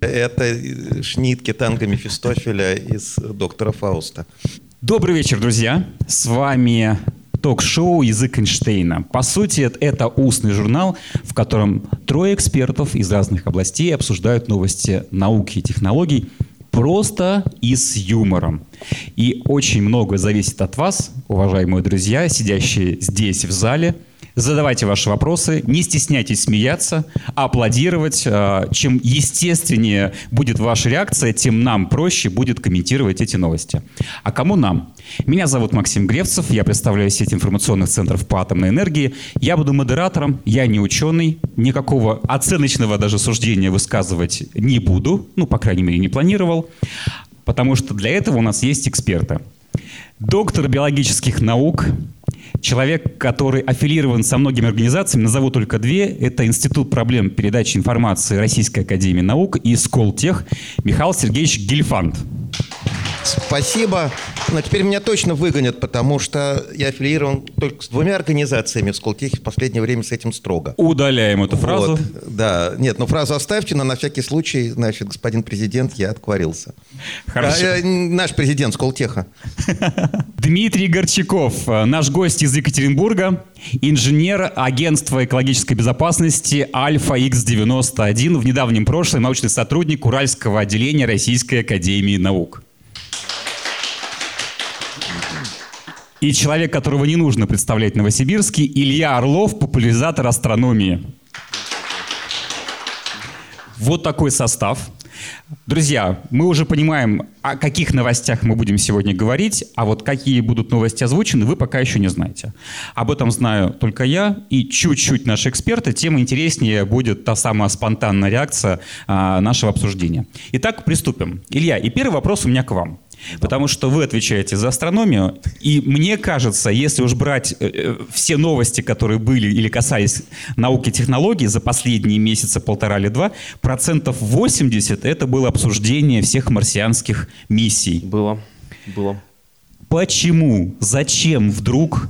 Это Шнитке танго Мефистофеля из «Доктора Фауста». Добрый вечер, друзья. С вами ток-шоу «Язык Эйнштейна». По сути, это устный журнал, в котором трое экспертов из разных областей обсуждают новости науки и технологий просто и с юмором. И очень многое зависит от вас, уважаемые друзья, сидящие здесь в зале – Задавайте ваши вопросы, не стесняйтесь смеяться, аплодировать. Э, чем естественнее будет ваша реакция, тем нам проще будет комментировать эти новости. А кому нам? Меня зовут Максим Гревцев, я представляю сеть информационных центров по атомной энергии. Я буду модератором, я не ученый, никакого оценочного даже суждения высказывать не буду, ну, по крайней мере, не планировал, потому что для этого у нас есть эксперты. Доктор биологических наук, Человек, который аффилирован со многими организациями, назову только две. Это Институт проблем передачи информации Российской Академии Наук и Сколтех Михаил Сергеевич Гельфанд. Спасибо. Но теперь меня точно выгонят, потому что я аффилирован только с двумя организациями в Сколтехе в последнее время с этим строго. Удаляем эту фразу. Вот, да. Нет, ну фразу оставьте, но на всякий случай, значит, господин президент, я отговорился. Хорошо. А, э, наш президент Сколтеха. Дмитрий Горчаков, наш гость из Екатеринбурга, инженер агентства экологической безопасности Альфа X91, в недавнем прошлом научный сотрудник Уральского отделения Российской Академии Наук. И человек, которого не нужно представлять в Новосибирске, Илья Орлов, популяризатор астрономии. Вот такой состав. Друзья, мы уже понимаем, о каких новостях мы будем сегодня говорить, а вот какие будут новости озвучены, вы пока еще не знаете. Об этом знаю только я и чуть-чуть наши эксперты, тем интереснее будет та самая спонтанная реакция а, нашего обсуждения. Итак, приступим. Илья, и первый вопрос у меня к вам. Потому что вы отвечаете за астрономию, и мне кажется, если уж брать э, э, все новости, которые были или касались науки и технологий за последние месяцы, полтора или два, процентов 80 это было обсуждение всех марсианских миссий. Было, было. Почему, зачем вдруг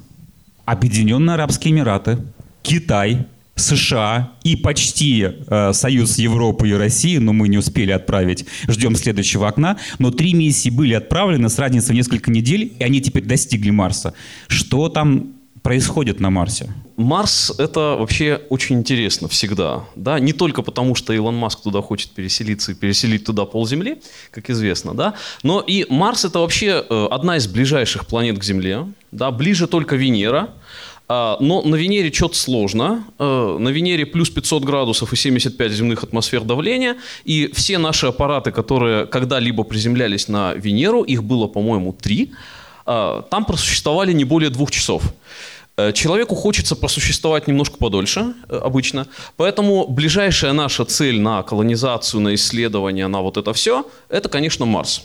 Объединенные Арабские Эмираты, Китай, США и почти э, Союз Европы и России, но мы не успели отправить, ждем следующего окна, но три миссии были отправлены с разницей в несколько недель, и они теперь достигли Марса. Что там происходит на Марсе? Марс – это вообще очень интересно всегда. Да? Не только потому, что Илон Маск туда хочет переселиться и переселить туда полземли, как известно, да? но и Марс – это вообще э, одна из ближайших планет к Земле. Да? Ближе только Венера – но на Венере что-то сложно. А, на Венере плюс 500 градусов и 75 земных атмосфер давления. И все наши аппараты, которые когда-либо приземлялись на Венеру, их было, по-моему, три, а, там просуществовали не более двух часов. Э, человеку хочется просуществовать немножко подольше э, обычно, поэтому ближайшая наша цель на колонизацию, на исследование, на вот это все, это, конечно, Марс.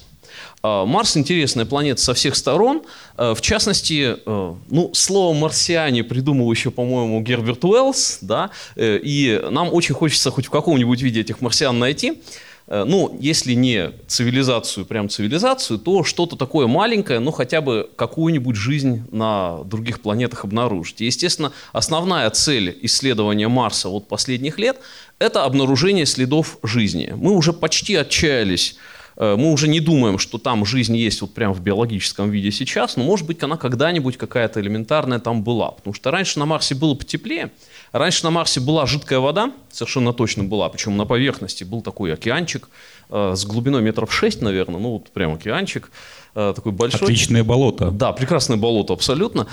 А, Марс интересная планета со всех сторон. А, в частности, э, ну, слово «марсиане» придумал еще, по-моему, Герберт Уэллс, да, э, и нам очень хочется хоть в каком-нибудь виде этих марсиан найти. Э, ну, если не цивилизацию, прям цивилизацию, то что-то такое маленькое, но хотя бы какую-нибудь жизнь на других планетах обнаружить. Естественно, основная цель исследования Марса вот последних лет – это обнаружение следов жизни. Мы уже почти отчаялись мы уже не думаем, что там жизнь есть вот прям в биологическом виде сейчас, но может быть она когда-нибудь какая-то элементарная там была. Потому что раньше на Марсе было потеплее, раньше на Марсе была жидкая вода, совершенно точно была, причем на поверхности был такой океанчик э, с глубиной метров 6, наверное, ну вот прям океанчик э, такой большой. Отличное болото. Да, прекрасное болото, абсолютно.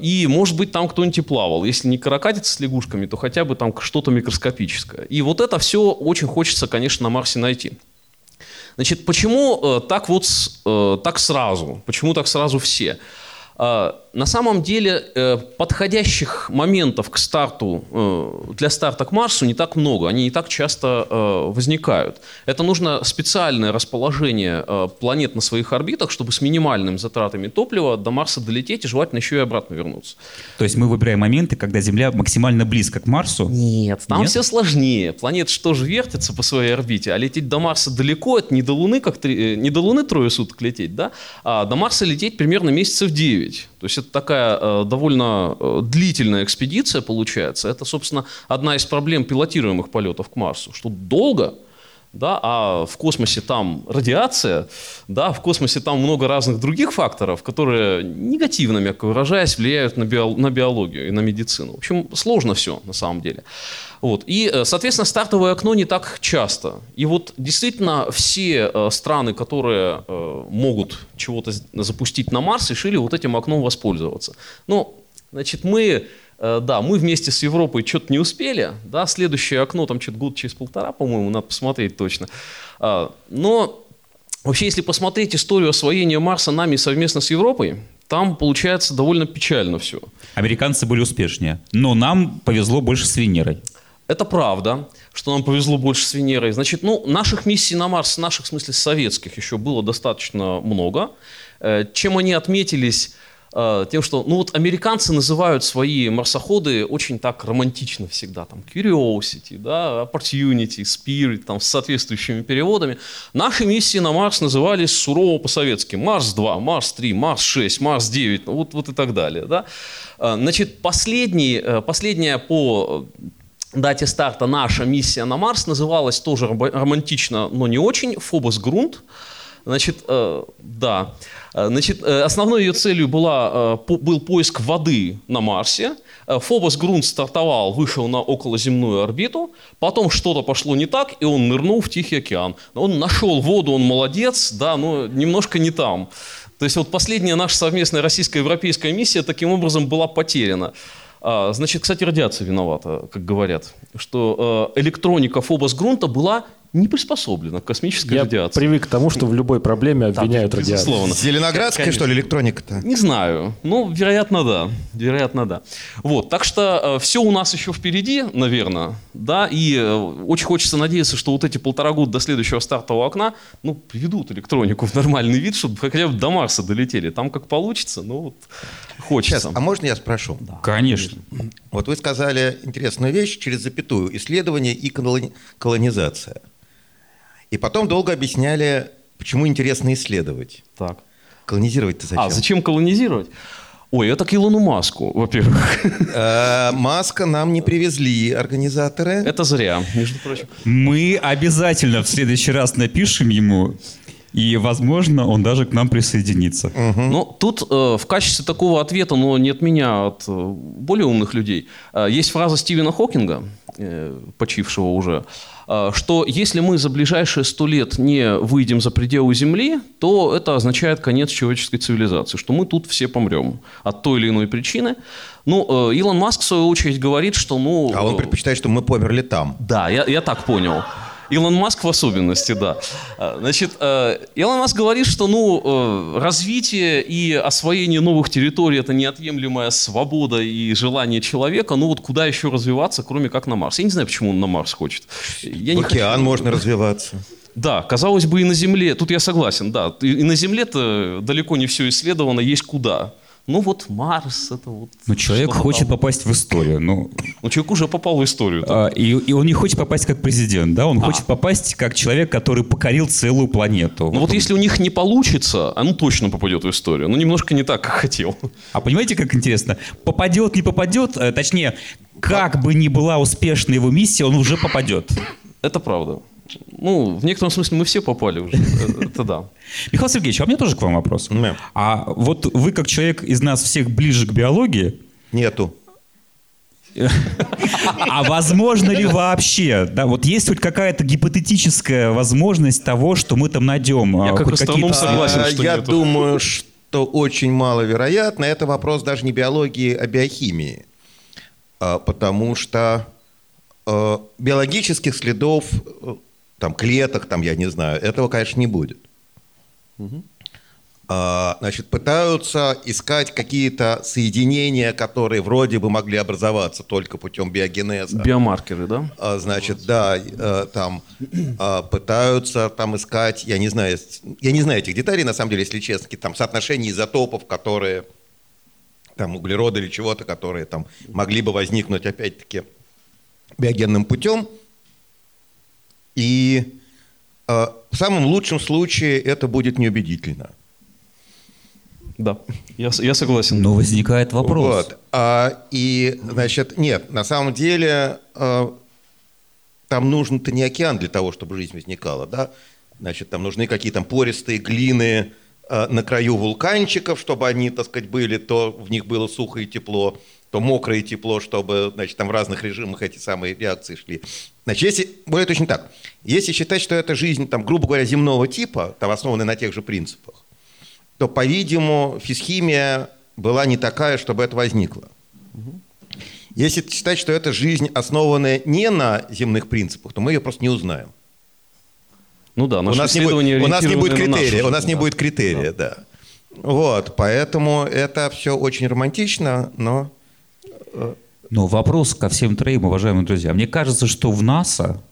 И, может быть, там кто-нибудь и плавал. Если не каракатица с лягушками, то хотя бы там что-то микроскопическое. И вот это все очень хочется, конечно, на Марсе найти. Значит, почему э, так вот э, так сразу? Почему так сразу все? На самом деле э, подходящих моментов к старту, э, для старта к Марсу не так много, они не так часто э, возникают. Это нужно специальное расположение планет на своих орбитах, чтобы с минимальными затратами топлива до Марса долететь и желательно еще и обратно вернуться. То есть мы выбираем моменты, когда Земля максимально близко к Марсу? Нет, там Нет? все сложнее. Планеты что же вертятся по своей орбите, а лететь до Марса далеко, это не до Луны, как не до Луны трое суток лететь, да? а до Марса лететь примерно месяцев 9. То есть это такая э, довольно э, длительная экспедиция получается. Это, собственно, одна из проблем пилотируемых полетов к Марсу, что долго, да, а в космосе там радиация, да, в космосе там много разных других факторов, которые негативно, мягко выражаясь, влияют на, био, на биологию и на медицину. В общем, сложно все на самом деле. Вот. И, э, соответственно, стартовое окно не так часто. И вот действительно все э, страны, которые э, могут чего-то запустить на Марс, решили вот этим окном воспользоваться. Ну, значит, мы да, мы вместе с Европой что-то не успели, да, следующее окно там что-то год через полтора, по-моему, надо посмотреть точно. А, но вообще, если посмотреть историю освоения Марса нами совместно с Европой, там получается довольно печально все. Американцы были успешнее, но нам повезло больше с Венерой. Это правда, что нам повезло больше с Венерой. Значит, ну, наших миссий на Марс, наших, в смысле, советских еще было достаточно много. Э, чем они отметились Э, тем, что, ну вот американцы называют свои марсоходы очень так романтично всегда, там, Curiosity, да, Opportunity, Spirit, там, с соответствующими переводами. Наши миссии на Марс назывались сурово по-советски. Марс-2, Марс-3, Марс-6, Марс-9, ну, вот, вот и так далее, да. Э, значит, последний, э, последняя по дате старта наша миссия на Марс называлась тоже романтично, но не очень, Фобос Грунт. Значит, да. Э, значит, э, основной ее целью была, э, был поиск воды на Марсе. Фобос Грунт стартовал, вышел на околоземную орбиту, потом что-то пошло не так, и он нырнул в Тихий океан. Он нашел воду, он молодец, да, но немножко не там. То есть вот последняя наша совместная российско-европейская миссия таким образом была потеряна. А, значит, кстати, радиация виновата, как говорят, что электроника Фобос Грунта была не приспособлена к космической Я радиации. привык к тому, что в любой проблеме обвиняют так, радиацию. Безусловно. Зеленоградская, что ли, электроника-то? Не знаю. Ну, вероятно, да. Вероятно, да. Вот. Так что э, все у нас еще впереди, наверное. Да, и э, очень хочется надеяться, что вот эти полтора года до следующего стартового окна, ну, приведут электронику в нормальный вид, чтобы хотя бы до Марса долетели. Там как получится, ну, вот хочется. Сейчас, а можно я спрошу? Да. Конечно. Вот вы сказали интересную вещь через запятую. Исследование и колонизация. И потом долго объясняли, почему интересно исследовать. Так. Колонизировать-то зачем? А, зачем колонизировать? Ой, это к Илону Маску, во-первых. Э, Маска нам не привезли организаторы. Это зря, между прочим. Мы обязательно в следующий раз напишем ему, и, возможно, он даже к нам присоединится. Угу. Ну, тут э, в качестве такого ответа, но не от меня, а от э, более умных людей, э, есть фраза Стивена Хокинга, э, почившего уже, а, что если мы за ближайшие сто лет не выйдем за пределы Земли, то это означает конец человеческой цивилизации, что мы тут все помрем от той или иной причины. Ну, э, Илон Маск, в свою очередь, говорит, что... Ну, а он предпочитает, что мы померли там. Да, я, я так понял. Илон Маск в особенности, да. А, значит, э, Илон Маск говорит, что ну, э, развитие и освоение новых территорий – это неотъемлемая свобода и желание человека. Ну вот куда еще развиваться, кроме как на Марс? Я не знаю, почему он на Марс хочет. Я в океан хочу... можно развиваться. Да, казалось бы, и на Земле, тут я согласен, да, и на Земле-то далеко не все исследовано, есть куда. Ну вот Марс, это вот... Ну человек хочет там. попасть в историю. Ну, ну человек уже попал в историю. А, и, и он не хочет попасть как президент, да? Он а. хочет попасть как человек, который покорил целую планету. Ну вот если у них не получится, он точно попадет в историю. Ну немножко не так, как хотел. А понимаете, как интересно? Попадет, не попадет, э, точнее, как бы ни была успешна его миссия, он уже попадет. Это правда. Ну, в некотором смысле мы все попали уже. Это да. Михаил Сергеевич, а у меня тоже к вам вопрос. Да. А вот вы, как человек из нас всех ближе к биологии... Нету. А возможно ли вообще? Да, вот есть хоть какая-то гипотетическая возможность того, что мы там найдем? Я как астроном согласен, что Я нету. думаю, что очень маловероятно. Это вопрос даже не биологии, а биохимии. А, потому что биологических следов э, там, клеток, там, я не знаю, этого, конечно, не будет. Угу. А, значит, пытаются искать какие-то соединения, которые вроде бы могли образоваться только путем биогенеза. Биомаркеры, да? А, значит, да, а, там а, пытаются там искать, я не знаю, я не знаю этих деталей, на самом деле, если честно, там соотношения изотопов, которые там углерода или чего-то, которые там могли бы возникнуть опять-таки биогенным путем. И э, в самом лучшем случае это будет неубедительно. Да, я, я согласен. Но возникает вопрос. Вот. А, и, значит, нет, на самом деле, э, там нужен-то не океан для того, чтобы жизнь возникала, да? Значит, там нужны какие-то пористые глины э, на краю вулканчиков, чтобы они, так сказать, были, то в них было сухо и тепло, то мокрое и тепло, чтобы, значит, там в разных режимах эти самые реакции шли. Значит, если, будет очень так, если считать, что это жизнь, там, грубо говоря, земного типа, там, основанная на тех же принципах, то, по-видимому, физхимия была не такая, чтобы это возникло. Если считать, что это жизнь, основанная не на земных принципах, то мы ее просто не узнаем. Ну да, у нас, не будет, у нас не будет критерия, у нас да. не будет критерия, да. да. Вот, поэтому это все очень романтично, но... Но вопрос ко всем троим, уважаемые друзья. Мне кажется, что в НАСА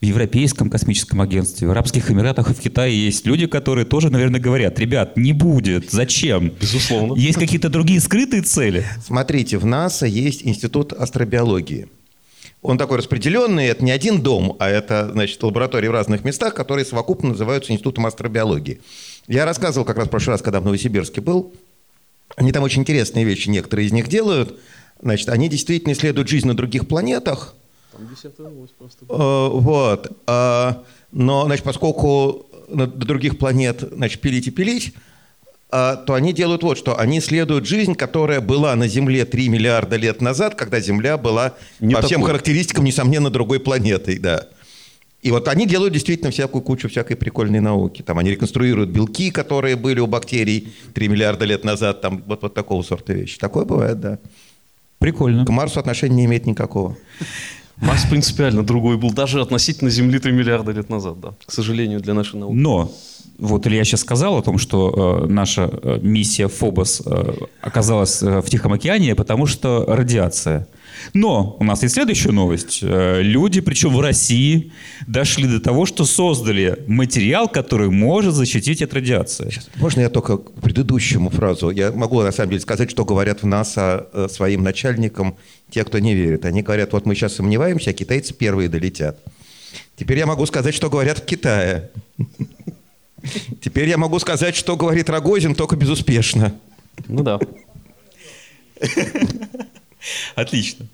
в Европейском космическом агентстве, в Арабских Эмиратах и в Китае есть люди, которые тоже, наверное, говорят, ребят, не будет, зачем? Безусловно. Есть какие-то другие скрытые цели? Смотрите, в НАСА есть Институт астробиологии. Он такой распределенный, это не один дом, а это, значит, лаборатории в разных местах, которые совокупно называются Институтом астробиологии. Я рассказывал как раз в прошлый раз, когда в Новосибирске был. Они там очень интересные вещи некоторые из них делают. Значит, они действительно исследуют жизнь на других планетах, там десятая просто. Э, вот. А, но, значит, поскольку на других планет, значит, пилить и пилить, а, то они делают вот что. Они исследуют жизнь, которая была на Земле 3 миллиарда лет назад, когда Земля была Не по такой. всем характеристикам, несомненно, другой планетой, да. И вот они делают действительно всякую кучу всякой прикольной науки. Там они реконструируют белки, которые были у бактерий 3 миллиарда лет назад, там вот, вот такого сорта вещи. Такое бывает, да. Прикольно. К Марсу отношения не имеет никакого. Марс принципиально другой был, даже относительно Земли 3 миллиарда лет назад, да, к сожалению, для нашей науки. Но вот Илья сейчас сказал о том, что э, наша э, миссия Фобос э, оказалась э, в Тихом океане, потому что радиация. Но у нас есть следующая новость. Э, люди, причем в России, дошли до того, что создали материал, который может защитить от радиации. Сейчас, можно я только к предыдущему фразу? Я могу на самом деле сказать, что говорят в НАСА э, своим начальникам те, кто не верит. Они говорят, вот мы сейчас сомневаемся, а китайцы первые долетят. Теперь я могу сказать, что говорят в Китае. Теперь я могу сказать, что говорит Рогозин, только безуспешно. Ну да. Отлично.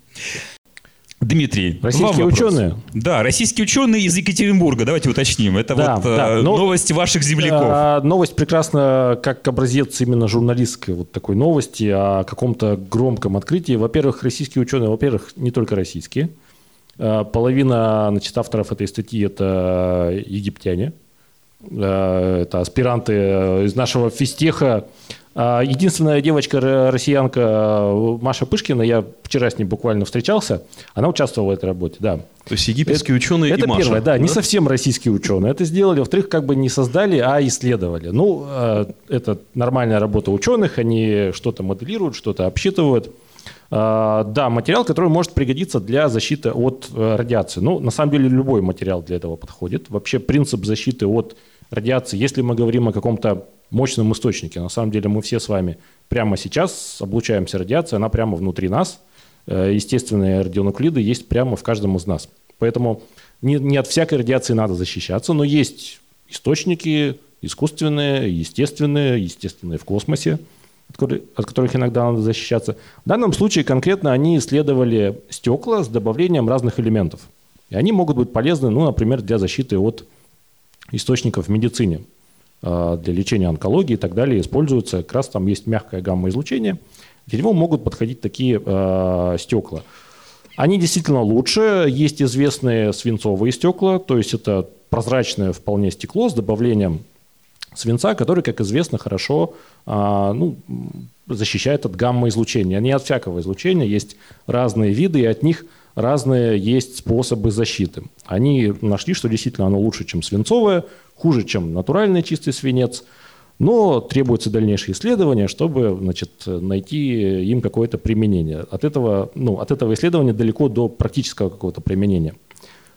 Дмитрий, российские ученые. Да, российские ученые из Екатеринбурга. Давайте уточним. Это да, вот да, э, но, новости ваших земляков. А, новость прекрасна как образец именно журналистской вот такой новости о каком-то громком открытии. Во-первых, российские ученые, во-первых, не только российские. А, половина значит, авторов этой статьи это египтяне. А, это аспиранты из нашего физтеха а, единственная девочка, россиянка э, Маша Пышкина, я вчера с ней буквально встречался, она участвовала в этой работе, да. То есть египетские это, ученые это и Маша. первое, да, да, не совсем российские ученые. Это сделали, во-вторых, как бы не создали, а исследовали. Ну, э, это нормальная работа ученых, они что-то моделируют, что-то обсчитывают. Да, материал, который может пригодиться для защиты от э, радиации. Ну, на самом деле, любой материал для этого подходит. Вообще принцип защиты от радиации, если мы говорим о каком-то мощном источнике. На самом деле мы все с вами прямо сейчас облучаемся радиацией, она прямо внутри нас. Э, естественные радионуклиды есть прямо в каждом из нас. Поэтому не, не от всякой радиации надо защищаться, но есть источники искусственные, естественные, естественные в космосе, от которых иногда надо защищаться. В данном случае конкретно они исследовали стекла с добавлением разных элементов. И они могут быть полезны, ну, например, для защиты от источников в медицине. Э, для лечения онкологии и так далее используются. Как раз там есть мягкое гамма-излучение. Для него могут подходить такие э, стекла. Они действительно лучше. Есть известные свинцовые стекла, то есть это прозрачное вполне стекло с добавлением свинца, который, как известно, хорошо э, ну, защищает от гамма-излучения. Не от всякого излучения, есть разные виды, и от них разные есть способы защиты. Они нашли, что действительно оно лучше, чем свинцовое, хуже, чем натуральный чистый свинец, но требуется дальнейшее исследование, чтобы значит, найти им какое-то применение. От этого, ну, от этого исследования далеко до практического какого-то применения.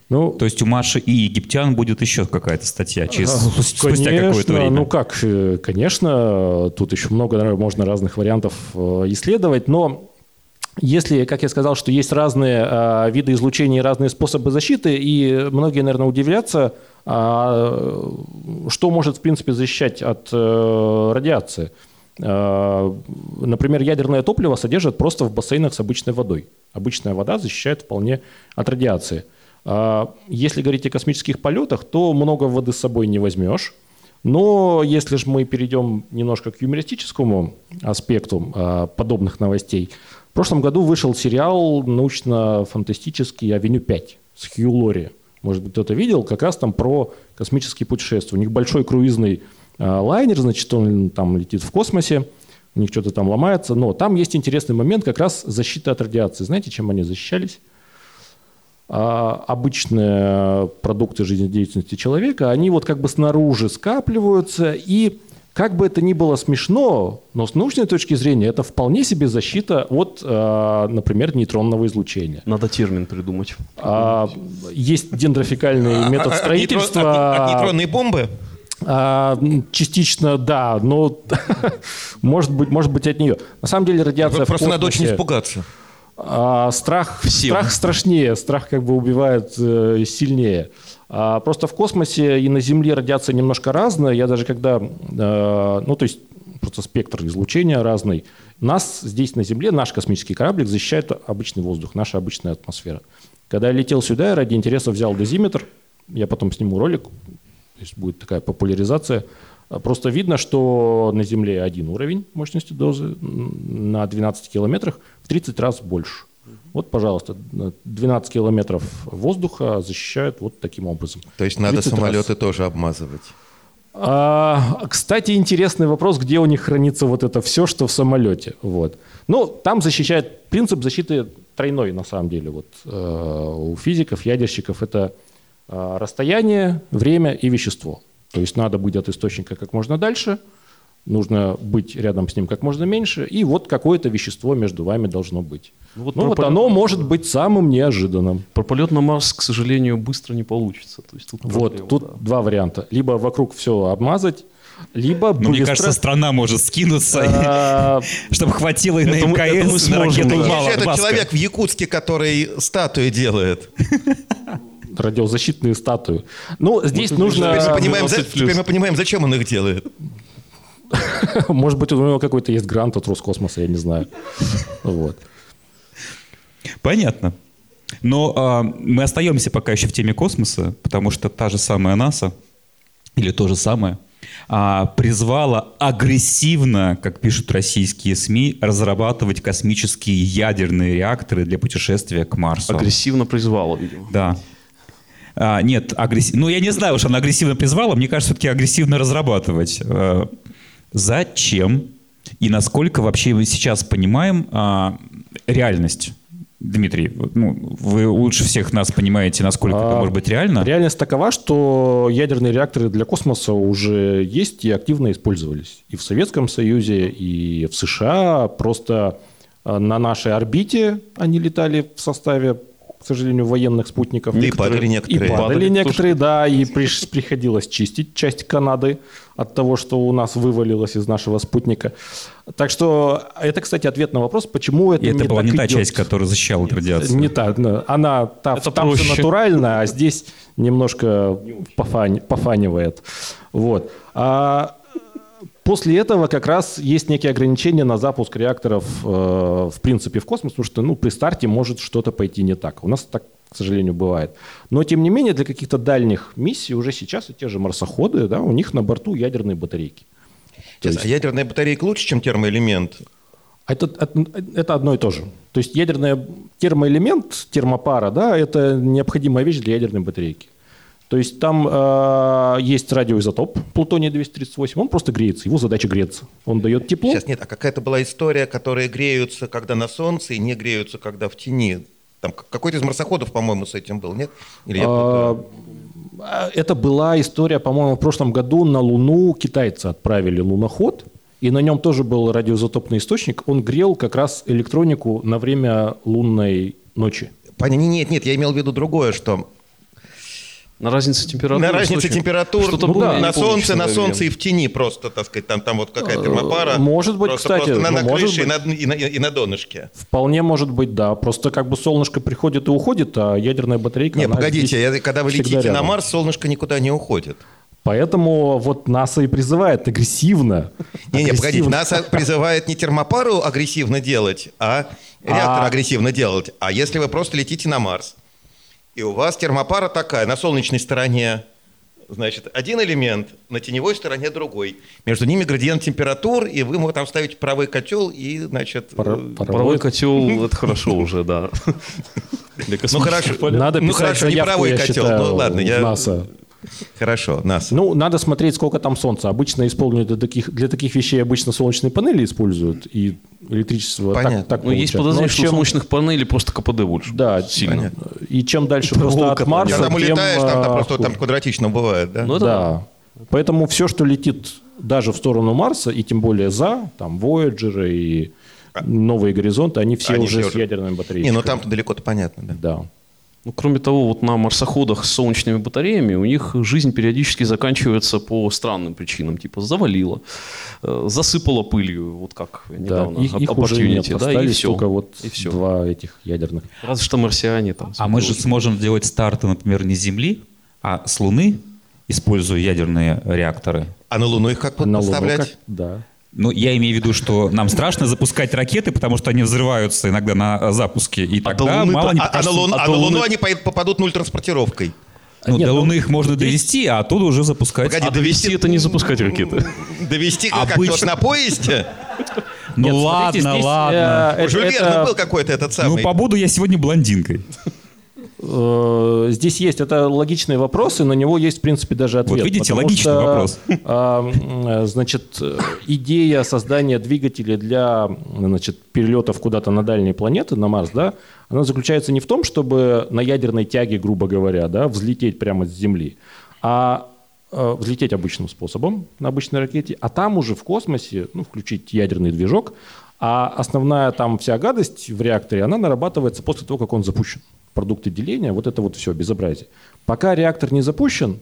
Ну, То есть у Маши и египтян будет еще какая-то статья через, конечно, спустя какое-то время? Ну как, э, конечно, тут еще много можно разных вариантов э, исследовать, но если, как я сказал, что есть разные э, виды излучения и разные способы защиты, и многие, наверное, удивлятся, э, что может, в принципе, защищать от э, радиации. Э, например, ядерное топливо содержат просто в бассейнах с обычной водой. Обычная вода защищает вполне от радиации. А, если говорить о космических полетах, то много воды с собой не возьмешь. Но если же мы перейдем немножко к юмористическому аспекту а, подобных новостей, прошлом году вышел сериал научно-фантастический «Авеню 5» с Хью Лори. Может быть, кто-то видел, как раз там про космические путешествия. У них большой круизный а, лайнер, значит, он там летит в космосе, у них что-то там ломается. Но там есть интересный момент, как раз защита от радиации. Знаете, чем они защищались? А, обычные продукты жизнедеятельности человека, они вот как бы снаружи скапливаются, и как бы это ни было смешно, но с научной точки зрения это вполне себе защита от, а, например, нейтронного излучения. Надо термин придумать. А, есть дендрофикальный А- метод а- строительства. От, нейтронной бомбы? А, частично, да, но может быть, может быть от нее. На самом деле радиация Просто надо очень испугаться. а, страх, Всем. страх страшнее, страх как бы убивает э, сильнее. А, просто в космосе и на Земле радиация немножко разная. Я даже когда, э, ну то есть просто спектр излучения разный. Нас здесь на Земле, наш космический кораблик защищает обычный воздух, наша обычная атмосфера. Когда я летел сюда, я ради интереса взял дозиметр, я потом сниму ролик, то есть будет такая популяризация. А Просто видно, что на Земле один уровень мощности дозы на 12 километрах в 30 раз больше. Вот, пожалуйста, на 12 километров воздуха защищают вот таким образом. То есть надо 30 раз. самолеты тоже обмазывать. А, кстати, интересный вопрос, где у них хранится вот это все, что в самолете. Вот. Ну, там защищает принцип защиты тройной, на самом деле. Вот, э, у физиков, ядерщиков это э, расстояние, время и вещество. То есть надо быть от источника как можно дальше, нужно быть рядом с ним как можно меньше, и вот какое-то вещество между вами должно быть. Ну, вот Ну вот полет- оно может быть самым неожиданным. Про полет на Марс, к сожалению, быстро не получится. То есть тут Вот, проблема, тут да. два варианта. Либо вокруг все обмазать, либо Ну, мне быстро... кажется, страна может скинуться, А, чтобы хватило и на Это это МКС, и на ракету Маска. человек в Якутске, который статуи делает. радиозащитные статуи. Ну, здесь тут нужно... Теперь мы, понимаем, за- 12 плюс. теперь мы понимаем, зачем он их делает. Может быть, у него какой-то есть грант от Роскосмоса, я не знаю. Вот. Понятно. Но а, мы остаемся пока еще в теме космоса, потому что та же самая НАСА, или то же самое, а, призвала агрессивно, как пишут российские СМИ, разрабатывать космические ядерные реакторы для путешествия к Марсу. Агрессивно призвала, видимо. Да. А, нет, агрессивно. Ну, я не знаю, уж она агрессивно призвала. Мне кажется, все-таки агрессивно разрабатывать. Зачем? И насколько вообще мы сейчас понимаем а, реальность? Дмитрий, ну, вы лучше всех нас понимаете, насколько это А, может быть реально. Реальность такова, что ядерные реакторы для космоса уже есть и активно использовались. И в Советском Союзе, и в США. Просто э, на нашей орбите они летали в составе, к сожалению, военных спутников. И падали некоторые. И падали Падали некоторые, да, и приш- приходилось чистить часть Канады от того, что у нас вывалилось из нашего спутника. Так что это, кстати, ответ на вопрос, почему это И это не была так не та идет. часть, которая защищала от радиации. Не та, да. она та, Это там все проще. натурально, а здесь немножко пофань- пофанивает. Вот. А после этого как раз есть некие ограничения на запуск реакторов э, в принципе в космос, потому что ну, при старте может что-то пойти не так. У нас так, к сожалению, бывает. Но тем не менее для каких-то дальних миссий уже сейчас и те же марсоходы, да, у них на борту ядерные батарейки. Сейчас, а ядерная батарейка лучше, чем термоэлемент? Это, это, это одно и то же. То есть ядерный термоэлемент, термопара, да, это необходимая вещь для ядерной батарейки. То есть там э, есть радиоизотоп плутония-238, он просто греется, его задача греться. Он дает тепло. Сейчас нет, а какая-то была история, которые греются, когда на солнце, и не греются, когда в тени. Там какой-то из марсоходов, по-моему, с этим был, нет? Или я А, Это была история, по-моему, в прошлом году на Луну китайцы отправили луноход, и на нем тоже был радиоизотопный источник. Он грел как раз электронику на время лунной ночи. Нет, нет, я имел в виду другое, что На разнице температуры. на разнице температур Что-то ну, было, да, на солнце, на солнце и в тени просто, так сказать, там, там вот какая термопара. Э, может быть, просто, кстати, просто на, ну, на может крыше и быть. на, и, на, и на донышке. Вполне может быть, да. Просто как бы солнышко приходит и уходит, а ядерная батарейка... Не, она погодите, я- когда вы летите на рядом. Марс, солнышко никуда не уходит. Поэтому вот НАСА и призывает агрессивно. Не-не, погодите. НАСА призывает не термопару агрессивно делать, а реактор А. агрессивно делать. А если вы просто летите на Марс, И у вас термопара такая, на солнечной стороне значит, один элемент, на теневой стороне другой. Между ними градиент температур, и вы можете там ставить паровой котел и, значит... Пара- э, паровой Паровой котел, это хорошо уже, да. Ну хорошо, Надо ну писать хорошо, не заявку, паровой я котел, считаю, ну ладно, я... НАСА. Хорошо, нас. Ну, надо смотреть, сколько там солнца. Обычно используют для таких, для таких вещей обычно солнечные панели используют, и электричество так, Понятно. так Ну, есть подозрение, что чем- солнечных панелей просто КПД больше. Да, Сильно. Понятно. И чем дальше просто Проволока от Марса, Когда там тем, улетаешь, там, там а, просто там квадратично бывает, да? Ну, это да. Поэтому все, что летит даже в сторону Марса, и тем более за, там, Voyager и новые горизонты, они все Они уже все с уже- ядерными Не, батарейками. ну там-то далеко-то понятно, да. Да. Ну, кроме того, вот на марсоходах с солнечными батареями у них жизнь периодически заканчивается по странным причинам. Типа завалило, э, засыпало пылью, вот как Да, недавно. их, их Opportunity, уже нет, да, и все. только вот И всё. два этих ядерных. Разве что марсиане там. А мы же сможем сделать старты, например, не с Земли, а с Луны, используя ядерные реакторы. А на Луну их как будут На Луну как? Да. Ну, я имею в виду, что нам страшно запускать ракеты, потому что они взрываются иногда на э, запуске, и А тогда Луны-то- мало не А, а на покажется- Луну, а а до на Луну Луны- они попадут нультранспортировкой. Ну, Нет, до ну, Луны их можно довести, а оттуда уже запускать. Погоди, А довести это не запускать ракеты. Довести как, как Обычно- на поезде? Ну Нет, ладно, смотрите, здесь, ладно. э, Жюль Верна был какой-то этот Ну, самый... побуду я сегодня блондинкой. Э, Здесь есть, это логичные вопросы, на него есть, в принципе, даже ответ. Вот видите, логичный что, вопрос. а, Значит, идея создания двигателей для значит, перелетов куда-то на дальние планеты, на Марс, да, она заключается не в том, чтобы на ядерной тяге, грубо говоря, да, взлететь прямо с Земли, а э, взлететь обычным способом на обычной ракете, а там уже в космосе ну, включить ядерный движок, а основная там вся гадость в реакторе, она нарабатывается после того, как он запущен. Продукты деления, вот это вот все, безобразие. Пока реактор не запущен,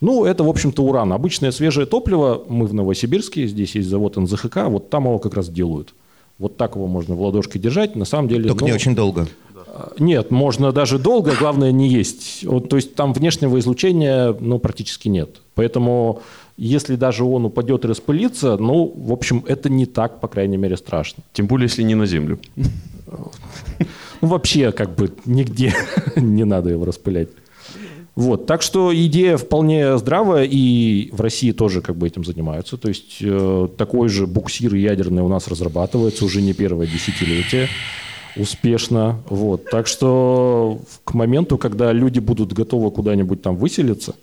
ну, это, в общем-то, уран. Обычное свежее топливо, мы в Новосибирске, здесь есть завод НЗХК, вот там его как раз делают. Вот так его можно в ладошке держать. На самом деле... Только ну, не очень долго. нет, можно даже долго, главное не есть. Вот, то есть там внешнего излучения ну, практически нет. Поэтому если даже он упадет и распылится, ну, в общем, это не так, по крайней мере, страшно. Тем более, если не на Землю. Ну, вообще, как бы, нигде не надо его распылять. Вот, так что идея вполне здравая, и в России тоже как бы этим занимаются. То есть э, такой же буксир ядерный у нас разрабатывается уже не первое десятилетие успешно. Вот, так что к моменту, когда люди будут готовы куда-нибудь там выселиться,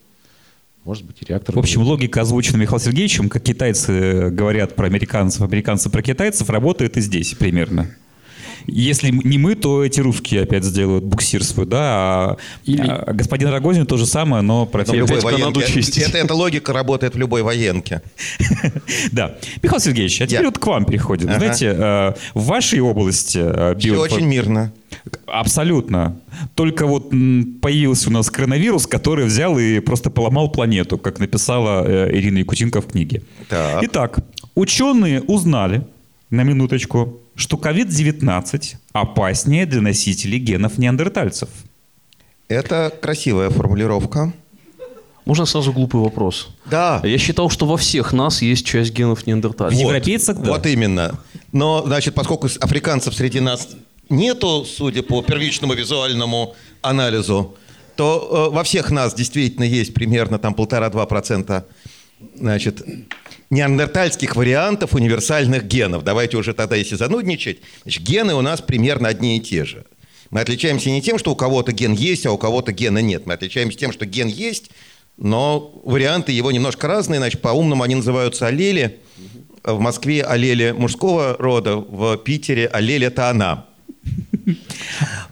может быть, и реактор. В общем, будет. логика, озвучена Михаилом Сергеевичем, как китайцы э, говорят про американцев, американцы про китайцев, работает и здесь примерно. Если не мы, то эти русские опять сделают буксир свой, да, а, Или- а господин Рогозин то же самое, но про любой опять Канаду чистить. Это, эта логика работает в любой военке. Да. Михаил Сергеевич, а теперь вот к вам переходим. Знаете, э, в вашей области э, Все очень мирно. Абсолютно. Только вот появился у нас коронавирус, который взял и просто поломал планету, как написала э, Ирина Якутенко в книге. Так. Итак, ученые узнали, на минуточку, что COVID-19 опаснее для носителей генов неандертальцев. Это красивая формулировка. Можно сразу глупый вопрос? Да. Я считал, что во всех нас есть часть генов неандертальцев. В европейцах, да. Вот именно. Но, значит, поскольку африканцев среди нас нету, судя по первичному визуальному анализу, то э, во всех нас действительно есть примерно там полтора-два процента значит, неандертальских вариантов универсальных генов. Давайте уже тогда, если занудничать, значит, гены у нас примерно одни и те же. Мы отличаемся не тем, что у кого-то ген есть, а у кого-то гена нет. Мы отличаемся тем, что ген есть, но варианты его немножко разные. Значит, по-умному они называются аллели. В Москве аллели мужского рода, в Питере аллель это она.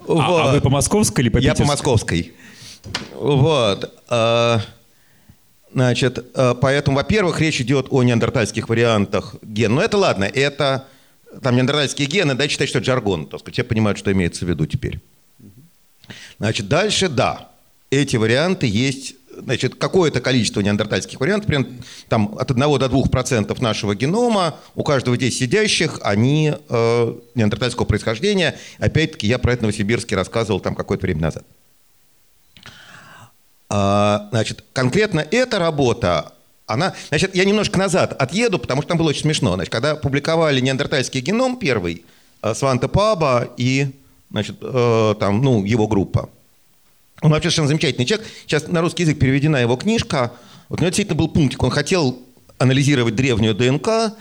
А, а вы по московской или по Я по питерской? московской. Вот. Значит, э, поэтому, во-первых, речь идет о неандертальских вариантах ген. Но это ладно, это там неандертальские гены, да, считать, что это жаргон. Так сказать, все понимают, что имеется в виду теперь. Значит, дальше, да, эти варианты есть, значит, какое-то количество неандертальских вариантов, примерно там от 1 до 2 процентов нашего генома, у каждого здесь сидящих, они э, неандертальского происхождения. Опять-таки, я про это в Новосибирске рассказывал там какое-то время назад. А, значит, конкретно эта работа, она... Значит, я немножко назад отъеду, потому что там было очень смешно. Значит, когда публиковали неандертальский геном первый, э, Сванте Паба и, значит, э, там, ну, его группа, Он вообще совершенно замечательный человек. Сейчас на русский язык переведена его книжка. Вот у него действительно был пунктик. Он хотел анализировать древнюю ДНК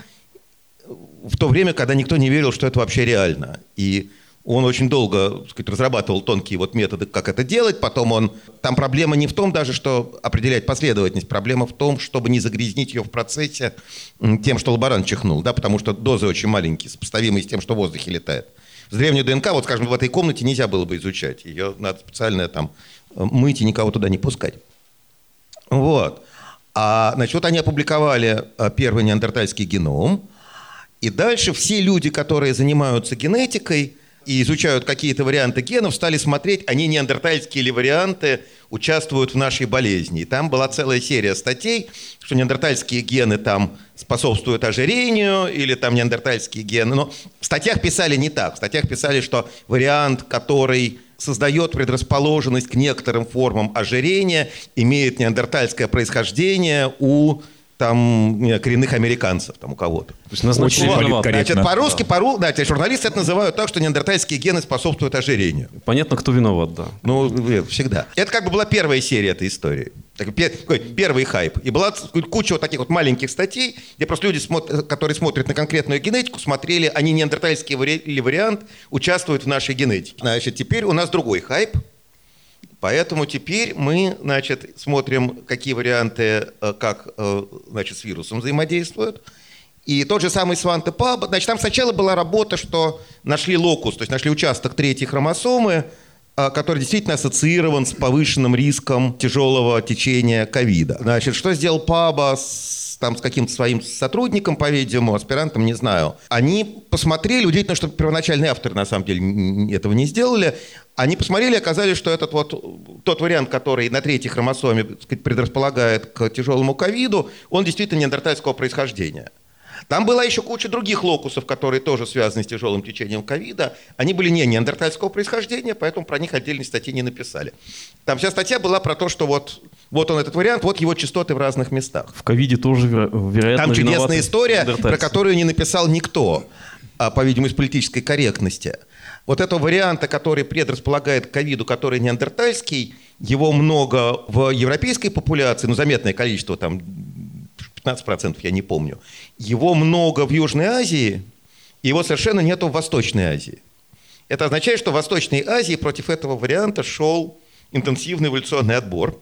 в то время, когда никто не верил, что это вообще реально. И он очень долго сказать, разрабатывал тонкие вот методы, как это делать. Потом он... Там проблема не в том даже, что определять последовательность. Проблема в том, чтобы не загрязнить ее в процессе тем, что лаборант чихнул. Да, потому что дозы очень маленькие, сопоставимые с тем, что в воздухе летает. С древнюю ДНК, вот, скажем, в этой комнате нельзя было бы изучать. Ее надо специально там мыть и никого туда не пускать. Вот. А, значит, вот они опубликовали э, первый неандертальский геном. И дальше все люди, которые занимаются генетикой и изучают какие-то варианты генов, стали смотреть, они неандертальские ли варианты участвуют в нашей болезни. И там была целая серия статей, что неандертальские гены там способствуют ожирению или там неандертальские гены. Но в статьях писали не так. В статьях писали, что вариант, который создает предрасположенность к некоторым формам ожирения, имеет неандертальское происхождение у там коренных американцев, там у кого-то. То есть Очень Значит, по-русски, да. по да, журналисты это называют так, что неандертальские гены способствуют ожирению. Понятно, кто виноват, да. Ну, всегда. Это как бы была первая серия этой истории. Такой первый хайп. И была куча вот таких вот маленьких статей, где просто люди, которые смотрят на конкретную генетику, смотрели, они неандертальский вариант участвуют в нашей генетике. Значит, теперь у нас другой хайп – Поэтому теперь мы значит, смотрим, какие варианты, э, как э, значит, с вирусом взаимодействуют. И тот же самый Сванте Паб, значит, там сначала была работа, что нашли локус, то есть нашли участок третьей хромосомы, э, который действительно ассоциирован с повышенным риском тяжелого течения ковида. Значит, что сделал Паба с, там, с каким-то своим сотрудником, по-видимому, аспирантом, не знаю. Они посмотрели, удивительно, что первоначальные авторы, на самом деле, этого не сделали, они посмотрели оказались, что этот вот тот вариант, который на третьей хромосоме сказать, предрасполагает к тяжелому ковиду, он действительно неандертальского происхождения. Там была еще куча других локусов, которые тоже связаны с тяжелым течением ковида. Они были не неандертальского происхождения, поэтому про них отдельной статьи не написали. Там вся статья была про то, что вот, вот он этот вариант, вот его частоты в разных местах. В ковиде тоже, вероятно, Там чудесная история, про которую не написал никто, по-видимому, из политической корректности – вот этого варианта, который предрасполагает к ковиду, который неандертальский, его много в европейской популяции, ну, заметное количество, там 15% я не помню. Его много в Южной Азии, и его совершенно нету в Восточной Азии. Это означает, что в Восточной Азии против этого варианта шел интенсивный эволюционный отбор.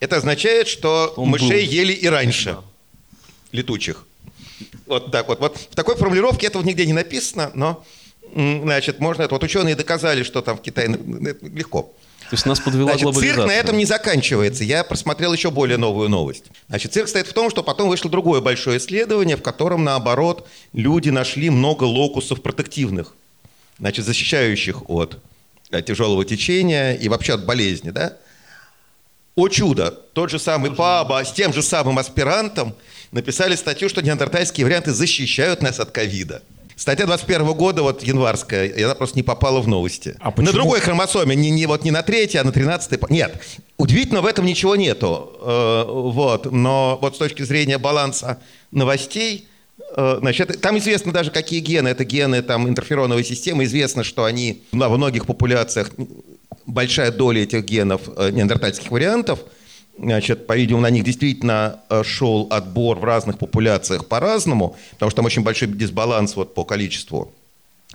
Это означает, что Он мышей был. ели и раньше, да. летучих. Вот так вот. Вот в такой формулировке этого нигде не написано, но Значит, можно это. Вот ученые доказали, что там в Китае легко. То есть нас подвела Значит, глобализация. Цирк на этом не заканчивается. Я просмотрел еще более новую новость. Значит, цирк стоит в том, что потом вышло другое большое исследование, в котором, наоборот, люди нашли много локусов протективных, значит, защищающих от э, тяжелого течения и вообще от болезни, да? О чудо! Тот же самый Паба с тем же самым аспирантом написали статью, что неандертальские варианты защищают нас от ковида. Статья 21 года, вот январская, и она просто не попала в новости. А на другой хромосоме, не, не, вот не на третьей, а на тринадцатой. Нет, удивительно, в этом ничего нету. Э, вот, но вот с точки зрения баланса новостей, э, Значит, там известно даже, какие гены. Это гены там, интерфероновой системы. Известно, что они во многих популяциях, большая доля этих генов э, неандертальских вариантов – Значит, по-видимому, на них действительно э, шел отбор в разных популяциях по-разному, потому что там очень большой дисбаланс вот по количеству.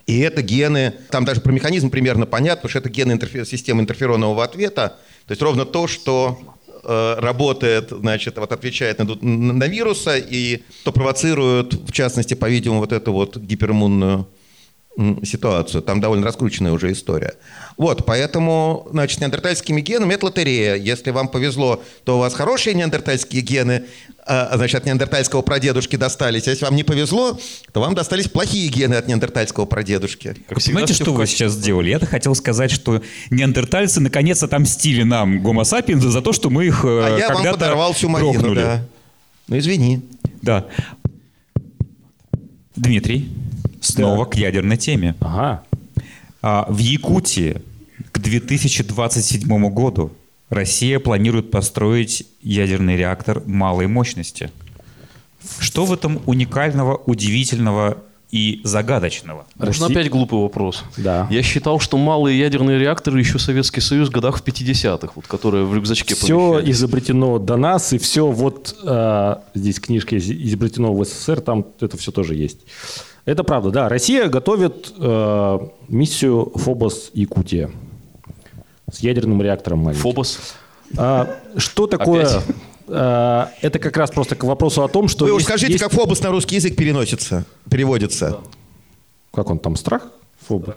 И это гены, там даже про механизм примерно понятно, потому что это гены интерфер, системы интерферонового ответа, то есть ровно то, что э, работает, значит, вот отвечает на, на, на вирусы и то провоцирует, в частности, по-видимому, вот эту вот гипериммунную ситуацию. Там довольно раскрученная уже история. Вот, поэтому, значит, неандертальскими генами это лотерея. Если вам повезло, то у вас хорошие неандертальские гены, а, значит, от неандертальского прадедушки достались. А если вам не повезло, то вам достались плохие гены от неандертальского прадедушки. Как Понимаете, что вы сейчас сделали? Я-то хотел сказать, что неандертальцы наконец отомстили нам, гомо за то, что мы их А я вам подорвал всю малину, да. Ну, извини. Да. Дмитрий, снова да. к ядерной теме. Ага. А, в Якутии к 2027 году Россия планирует построить ядерный реактор малой мощности. Что в этом уникального, удивительного и загадочного. Можно Россия- опять глупый вопрос? Да. Я считал, что малые ядерные реакторы еще Советский Союз в годах в 50-х, вот, которые в рюкзачке Все помещались. изобретено до нас, и все вот э, здесь книжка из- изобретено в СССР, там это все тоже есть. Это правда, да. Россия готовит э, миссию Фобос Якутия с ядерным реактором маленьким. Фобос. А, что такое? Опять? А, это как раз просто к вопросу о том, что Вы уж есть- скажите, есть- как фобос на русский язык переносится, переводится. как он там страх? Фоба.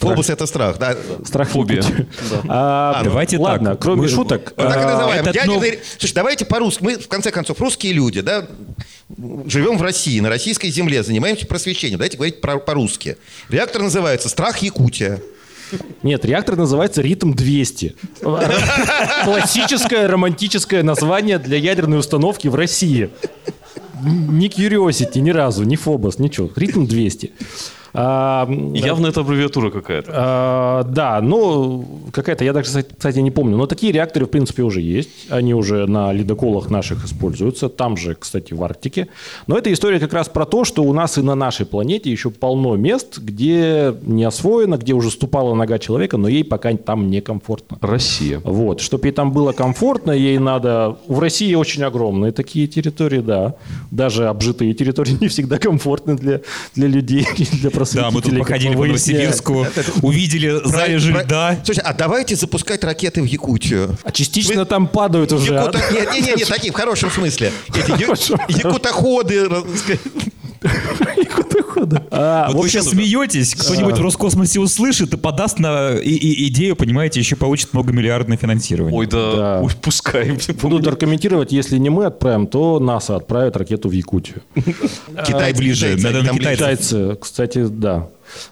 Фобос это страх, да. Страх Фобия. Якутии. А, ну, Давайте ладно, так. кроме Мы- шуток. Вот так и а, называем. этот Ядерный- нов- Слушай, давайте по-русски. Мы, в конце концов, русские люди, да, живем в России, на российской земле, занимаемся просвещением. Давайте говорить про- по-русски. Реактор называется «Страх Якутия». Нет, реактор называется «Ритм-200». Классическое романтическое название для ядерной установки в России. Ни Curiosity ни разу, ни Фобос, ничего. «Ритм-200». А, Явно это аббревиатура какая-то. А, да, ну, какая-то, я даже, кстати, не помню. Но такие реакторы, в принципе, уже есть. Они уже на ледоколах наших используются. Там же, кстати, в Арктике. Но эта история как раз про то, что у нас и на нашей планете еще полно мест, где не освоено, где уже ступала нога человека, но ей пока там некомфортно. Россия. Вот, чтобы ей там было комфортно, ей надо... В России очень огромные такие территории, да. Даже обжитые территории не всегда комфортны для, для людей, для просветителей. Да, мы тут походили по. Новосибирску, увидели залежи льда. Слушай, а давайте запускать ракеты в Якутию. А частично там падают уже. Якута- Нет, нет, нет, такие в хорошем смысле. Якутоходы. раз- А, Вот в вы общем, сейчас смеетесь, кто-нибудь в Роскосмосе услышит и подаст на и- и- идею, понимаете, еще получит многомиллиардное финансирование. Ой, да, Да. Ой, пускай. Будут аргументировать, если не мы отправим, то НАСА отправит ракету в Якутию. Китай ближе, там китайцев. Китайцы, кстати, да.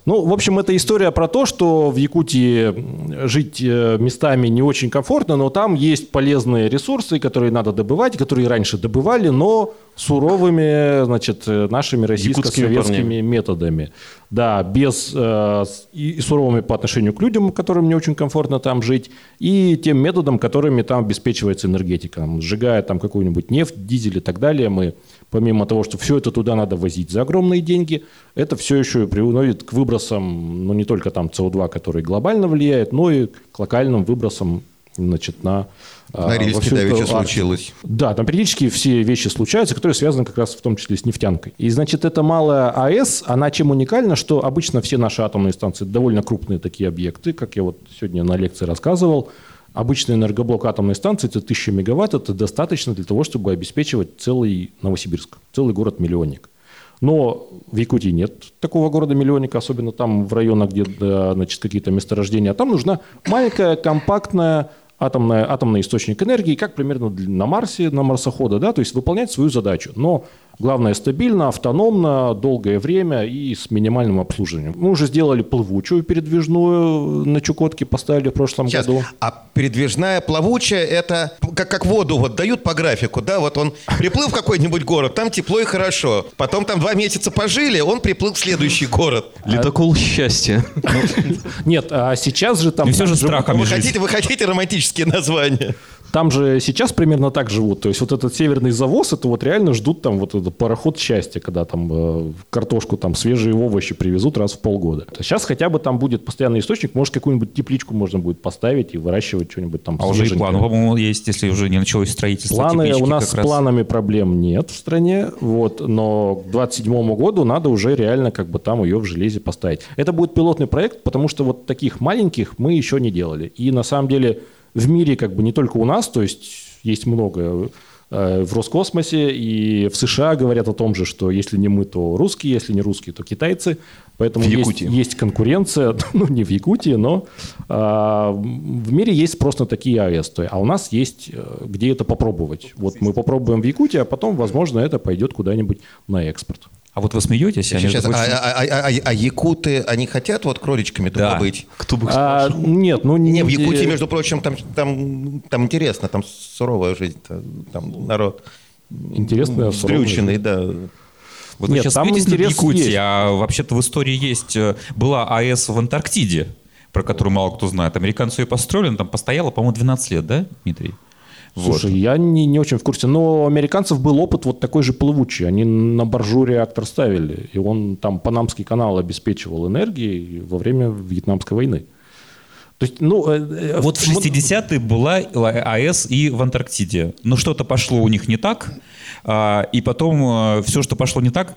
Ну, в общем, это история про то, что в Якутии жить э, местами не очень комфортно, но там есть полезные ресурсы, которые надо добывать, которые раньше добывали, но суровыми, значит, э, нашими российско-советскими методами. Да, без э, и, суровыми по отношению к людям, которым не очень комфортно там жить, и тем методом, которыми там обеспечивается энергетика. Сжигая там какую-нибудь нефть, дизель и так далее, мы помимо того, что все это туда надо возить за огромные деньги, это все еще приводит к выбросам, ну не только там СО2, который глобально влияет, но и к локальным выбросам значит, на... а, На эту давеча случилось. Да, там периодически все вещи случаются, которые связаны как раз в том числе с нефтянкой. И, значит, эта малая АЭС, она чем уникальна, что обычно все наши атомные станции довольно крупные такие объекты, как я вот сегодня на лекции рассказывал. Обычный энергоблок атомной станции – это 1000 мегаватт, это достаточно для того, чтобы обеспечивать целый Новосибирск, целый город-миллионник. Но в Якутии нет такого города-миллионника, особенно там в районах, где да, значит, какие-то месторождения. А там нужна маленькая, компактная атомная, атомный источник энергии, как примерно на Марсе, на марсохода, да, то есть выполнять свою задачу. Но главное стабильно, автономно, долгое время и с минимальным обслуживанием. Мы уже сделали плавучую передвижную на Чукотке, поставили в прошлом Сейчас. году. А передвижная плавучая это как, как воду вот дают по графику, да, вот он приплыл в какой-нибудь город, там тепло и хорошо. Потом там два месяца пожили, он приплыл в следующий город. Ледокол счастья. Нет, а сейчас же там... Все же хотите, вы хотите романтические названия? Там же сейчас примерно так живут. То есть вот этот северный завоз, это вот реально ждут там вот этот пароход счастья, когда там э, картошку, там свежие овощи привезут раз в полгода. Сейчас хотя бы там будет постоянный источник, может какую-нибудь тепличку можно будет поставить и выращивать что-нибудь там А уже и свеженькое. план, по-моему, есть, если уже не началось строительство Планы, у нас с раз. планами проблем нет в стране, вот, но к 27 году надо уже реально как бы там ее в железе поставить. Это будет пилотный проект, потому что вот таких маленьких мы еще не делали. И на самом деле в мире как бы не только у нас, то есть есть много э, в Роскосмосе и в США говорят о том же, что если не мы, то русские, если не русские, то китайцы. Поэтому есть, есть конкуренция, ну не в Якутии, но а, в мире есть просто такие есть, А у нас есть э, где это попробовать. Вот мы попробуем в Якутии, а потом, возможно, это пойдет куда-нибудь на экспорт. А вот вы смеетесь, а Сейчас, а, а- а- а- а якуты, они хотят вот кроличками Да. тупо быть? Кто бы их А, спрашивал? нет, ну Не, в э, Якутии, между прочим, там, там, там интересно, там суровая жизнь, там народ Интересная, суровая стрюченный, да. Вот вы Нет, сейчас там интерес Якутией, есть. а вообще-то в истории есть, э, была АЭС в Антарктиде, про которую мало кто знает. Американцы ее построили, она там постояла, по-моему, 12 лет, да, Дмитрий? Слушай, я не, не очень в курсе, но у американцев был опыт вот такой же плывучий. Они на боржу реактор ставили, и он там Панамский канал обеспечивал энергией во время Вьетнамской войны. То есть, ну, э, э, вот в 60-е была АЭС и в Антарктиде. Но что-то пошло у них не так, а, и потом э, все, что пошло не так,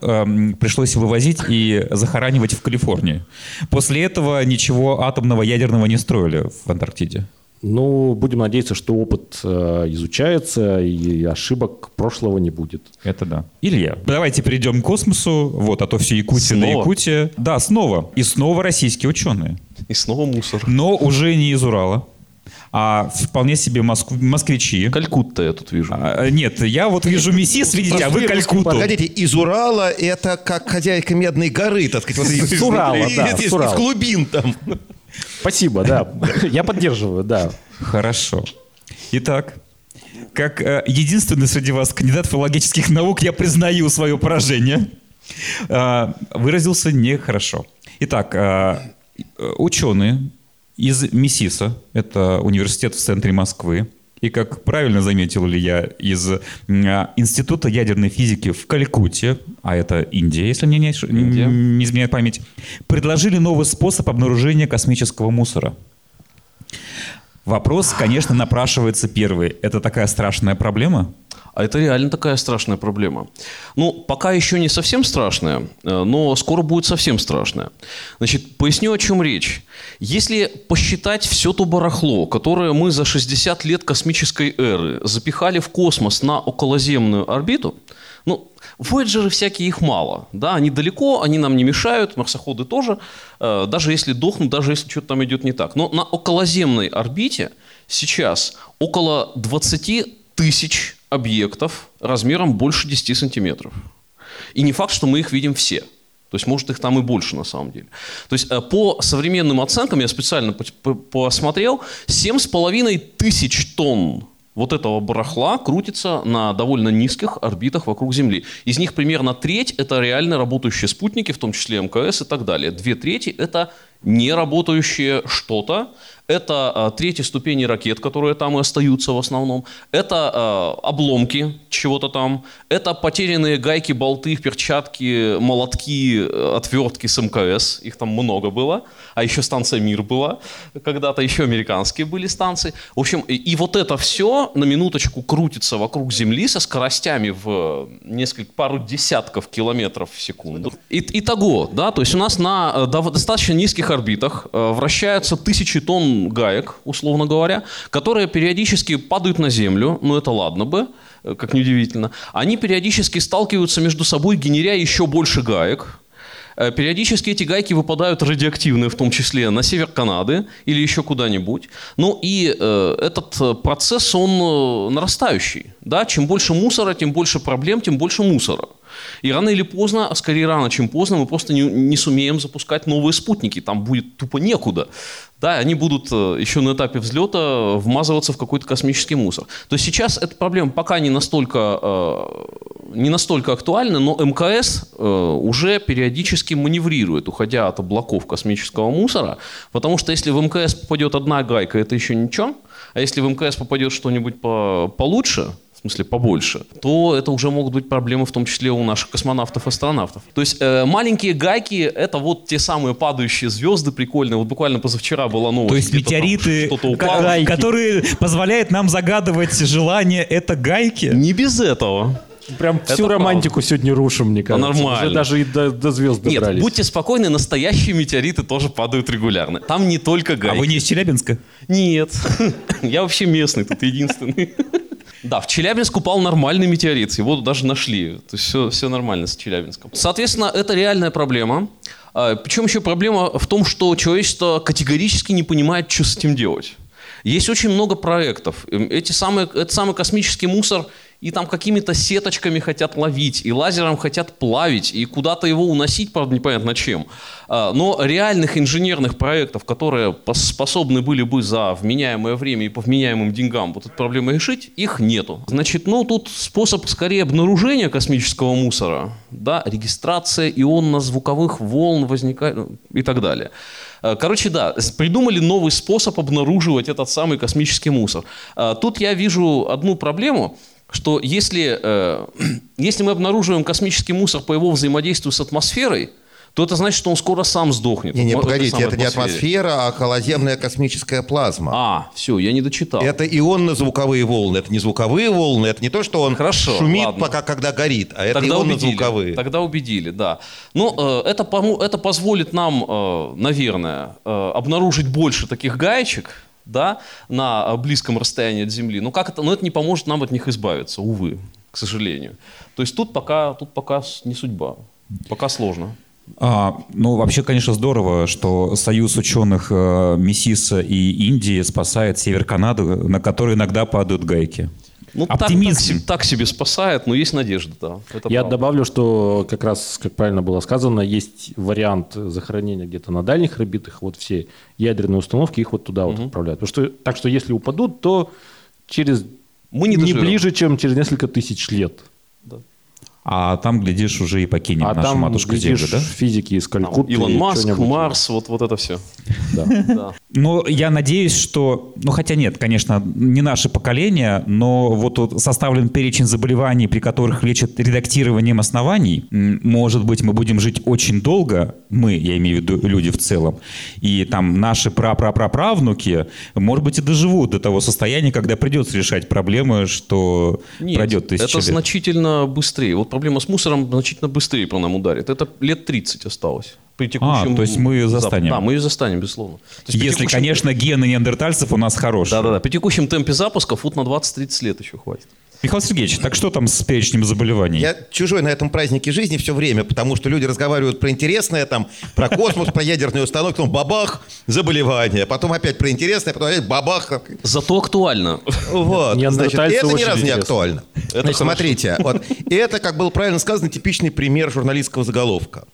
пришлось вывозить и захоранивать в Калифорнии. После этого ничего атомного, ядерного не строили в Антарктиде. Ну, будем надеяться, что опыт э, изучается и ошибок прошлого не будет. Это да. Илья, давайте перейдем к космосу. Вот, а то все Якутия снова? на Якутия. Да, снова. И снова российские ученые. И снова мусор. Но уже не из Урала а вполне себе моск... москвичи. Калькутта я тут вижу. А, нет, я вот вижу МИСИС, видите, а вы Калькутту. Погодите, из Урала это как хозяйка Медной горы, так сказать. Вот, из Урала, да. Из глубин там. Спасибо, да. Я поддерживаю, да. Хорошо. Итак, как э, единственный среди вас кандидат филологических наук, я признаю свое поражение. Э, выразился нехорошо. Итак, э, ученые из МИСИСа, это университет в центре Москвы, и, как правильно заметил ли я, из а, Института ядерной физики в Калькутте, а это Индия, если мне не, Индия. не изменяет память, предложили новый способ обнаружения космического мусора. Вопрос, конечно, напрашивается первый. Это такая страшная проблема? А это реально такая страшная проблема. Ну, пока еще не совсем страшная, э, но скоро будет совсем страшная. Значит, поясню, о чем речь. Если посчитать все то барахло, которое мы за 60 лет космической эры запихали в космос на околоземную орбиту, ну, Voyager всякие их мало. Да, они далеко, они нам не мешают, марсоходы тоже, э, даже если дохнут, даже если что-то там идет не так. Но на околоземной орбите сейчас около 20 тысяч объектов размером больше 10 сантиметров. И не факт, что мы их видим все. То есть, может, их там и больше на самом деле. То есть, э, по современным оценкам, я специально посмотрел, 7,5 тысяч тонн вот этого барахла крутится на довольно низких орбитах вокруг Земли. Из них примерно треть – это реально работающие спутники, в том числе МКС и так далее. Две трети – это неработающее что-то, это э, третьи ступени ракет, которые там и остаются в основном. Это э, обломки чего-то там. Это потерянные гайки, болты, перчатки, молотки, э, отвертки с МКС. Их там много было. А еще станция «Мир» была. Когда-то еще американские были станции. В общем, и, вот это все на минуточку крутится вокруг Земли со скоростями в несколько, пару десятков километров в секунду. И, итого, да, то есть у нас на э, достаточно низких орбитах э, вращаются тысячи тонн гаек, условно говоря, которые периодически падают на Землю, ну это ладно бы, э, как неудивительно, они периодически сталкиваются между собой, генеря еще больше гаек, Э, периодически эти гайки выпадают радиоактивные, в том числе на север Канады или еще куда-нибудь. Ну и э, этот э, процесс, он нарастающий. Да? Чем больше мусора, тем больше проблем, тем больше мусора. И рано или поздно, а скорее рано, чем поздно, мы просто не, не сумеем запускать новые спутники. Там будет тупо некуда. Да, они будут еще на этапе взлета вмазываться в какой-то космический мусор. То есть сейчас эта проблема пока не настолько не настолько актуальны, но МКС э, уже периодически маневрирует, уходя от облаков космического мусора, потому что если в МКС попадет одна гайка, это еще ничего, а если в МКС попадет что-нибудь по получше, смысле побольше, то это уже могут быть проблемы в том числе у наших космонавтов-астронавтов. То есть э, маленькие гайки — это вот те самые падающие звезды прикольные. Вот буквально позавчера была новость. То есть метеориты, которые позволяют нам загадывать желание, это гайки? Не без этого. Прям всю это романтику правда. сегодня рушим, мне кажется. Нормально. Уже даже и до, до звезд добрались. Нет, будьте спокойны, настоящие метеориты тоже падают регулярно. Там не только гайки. А вы не из Челябинска? Нет. Я вообще местный, тут единственный. Да, в Челябинск упал нормальный метеорит, его даже нашли. То есть все, все нормально с Челябинском. Соответственно, это реальная проблема. А, Причем еще проблема в том, что человечество категорически не понимает, что с этим делать. Есть очень много проектов. Эти самые, этот самый космический мусор и там какими-то сеточками хотят ловить, и лазером хотят плавить, и куда-то его уносить, правда, непонятно чем. А, но реальных инженерных проектов, которые способны были бы за вменяемое время и по вменяемым деньгам вот эту проблему решить, их нету. Значит, ну тут способ скорее обнаружения космического мусора, да, регистрация ионно-звуковых волн возникает и так далее. Э, короче, да, придумали новый способ обнаруживать этот самый космический мусор. Э, Тут я вижу одну проблему, что если, э, если мы обнаруживаем космический мусор по его взаимодействию с атмосферой, то это значит, что он скоро сам сдохнет. Не, не, погодите, это не атмосфера, а холоземная космическая плазма. А, все, я не дочитал. Это ионно-звуковые волны. Это не звуковые волны, это не то, что он Хорошо, шумит, ладно. пока когда горит, а это Тогда убедили. ионно-звуковые. Тогда убедили, да. Ну, э, это, это позволит нам, э, наверное, э, обнаружить больше таких гаечек, да, на э, близком расстоянии от Земли. Но как это? Но это не поможет нам от них избавиться, увы, к сожалению. То есть тут пока, тут пока не судьба, пока сложно. А, ну, вообще, конечно, здорово, что союз ученых э, Миссиса и Индии спасает север Канады, на который иногда падают гайки. Ну, так- Оптимизм. Так, се- так себе спасает, но есть надежда, да. Это Я правда. добавлю, что как раз, как правильно было сказано, есть вариант захоронения где-то на дальних орбитах. Вот все ядерные установки, их вот туда вот отправляют. Потому что, так что если упадут, то через Мы не не ближе, чем через несколько тысяч лет. А там, глядишь, уже и покинем а нашу там, матушку глядишь, Землю, да? физики из Там Калькутты. Илон и Маск. Марс, вот, вот это все. Да. Да. Но я надеюсь, что, ну хотя нет, конечно, не наше поколение, но вот составлен перечень заболеваний, при которых лечат редактированием оснований. Может быть, мы будем жить очень долго, мы, я имею в виду люди в целом, и там наши прапраправнуки, может быть, и доживут до того состояния, когда придется решать проблемы, что Нет, пройдет тысяча это лет. значительно быстрее. Вот проблема с мусором значительно быстрее по нам ударит. Это лет 30 осталось. При текущем... А, то есть мы её застанем. Да, мы ее застанем, безусловно. То есть Если, текущем- конечно, гены неандертальцев у нас хорошие. Да-да-да. При текущем темпе запуска фут на 20-30 лет еще хватит. Михаил Сергеевич, так что там с перечнем заболеваний? Я чужой на этом празднике жизни все время, потому что люди разговаривают про интересное, там, про космос, про ядерные установки, потом бабах, заболевание, потом опять про интересное, потом опять бабах. Зато актуально. Вот, значит, это ни разу не актуально. Смотрите, вот, и это, как было правильно сказано, типичный пример журналистского заголовка.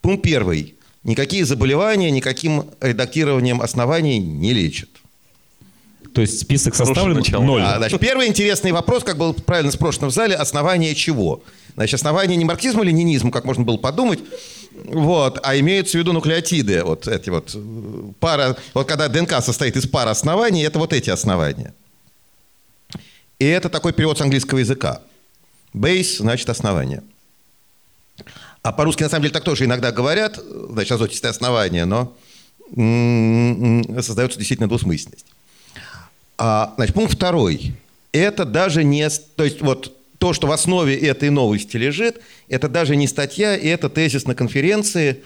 Пункт первый. Никакие заболевания никаким редактированием оснований не лечат. То есть список составлен ноль. А, значит, первый интересный вопрос, как был правильно спрошено в зале, основание чего? Значит, основание не марксизма, ленинизма, как можно было подумать, вот, а имеются в виду нуклеотиды, вот эти вот пара, вот когда ДНК состоит из пары оснований, это вот эти основания. И это такой перевод с английского языка. Base значит основание. А по-русски на самом деле так тоже иногда говорят, значит, азотистые основания, но создается действительно двусмысленность. А, значит, пункт второй. Это даже не... То есть вот то, что в основе этой новости лежит, это даже не статья, и это тезис на конференции,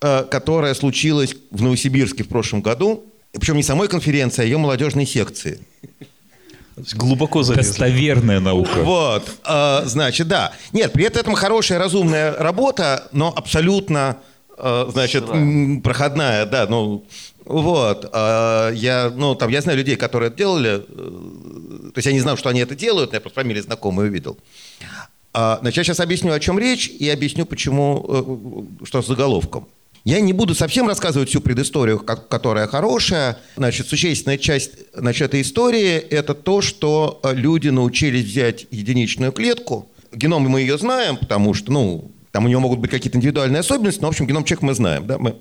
э, которая случилась в Новосибирске в прошлом году. Причем не самой конференции, а ее молодежной секции. Глубоко залезли. Достоверная наука. Вот, э, значит, да. Нет, при этом хорошая, разумная работа, но абсолютно, э, значит, проходная, да, ну, вот. э, я, ну, там, я знаю людей, которые это делали, э, то есть я не знал, что они это делают, но я просто фамилии знакомые увидел. А, Значит, я сейчас объясню, о чем речь, и объясню, почему, э, что с заголовком. Я не буду совсем рассказывать всю предысторию, которая хорошая. Значит, существенная часть значит, этой истории – это то, что э, люди научились взять единичную клетку. Геном мы ее знаем, потому что, ну, там у него могут быть какие-то индивидуальные особенности, но, в общем, геном человека мы знаем, да, мы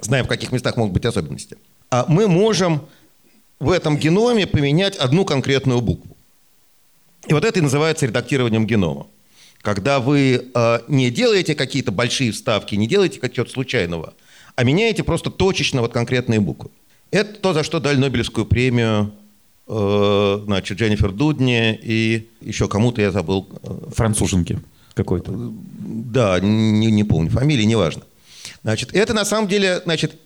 знаем, в каких местах могут быть особенности. А мы можем в этом геноме поменять одну конкретную букву. И вот это и называется редактированием генома. Когда вы э, не делаете какие-то большие вставки, не делаете чего-то случайного, а меняете просто точечно вот конкретные буквы. Это то, за что дали Нобелевскую премию э, значит, Дженнифер Дудни и еще кому-то я забыл. э, Француженки какой-то. да, не, не помню фамилии, неважно. Значит, это на самом деле, значит,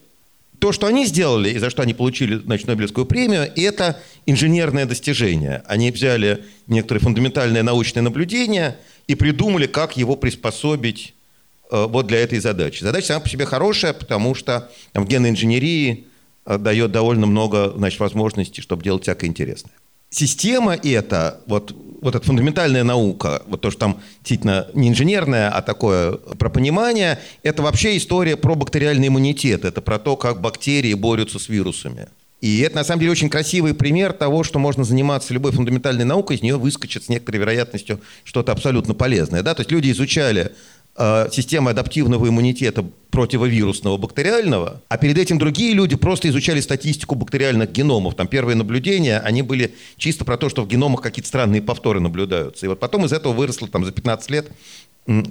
то, что они сделали и за что они получили значит, Нобелевскую премию, это инженерное достижение. Они взяли некоторые фундаментальные научные наблюдения и придумали, как его приспособить э, вот для этой задачи. Задача сама по себе хорошая, потому что там, в генной инженерии э, дает довольно много значит, возможностей, чтобы делать всякое интересное. Система эта, вот, вот эта фундаментальная наука, вот то, что там действительно не инженерная, а такое про понимание, это вообще история про бактериальный иммунитет, это про то, как бактерии борются с вирусами. И это, на самом деле, очень красивый пример того, что можно заниматься любой фундаментальной наукой, из нее выскочит с некоторой вероятностью что-то абсолютно полезное. Да? То есть люди изучали системы адаптивного иммунитета противовирусного бактериального, а перед этим другие люди просто изучали статистику бактериальных геномов. Там первые наблюдения, они были чисто про то, что в геномах какие-то странные повторы наблюдаются. И вот потом из этого выросло там за 15 лет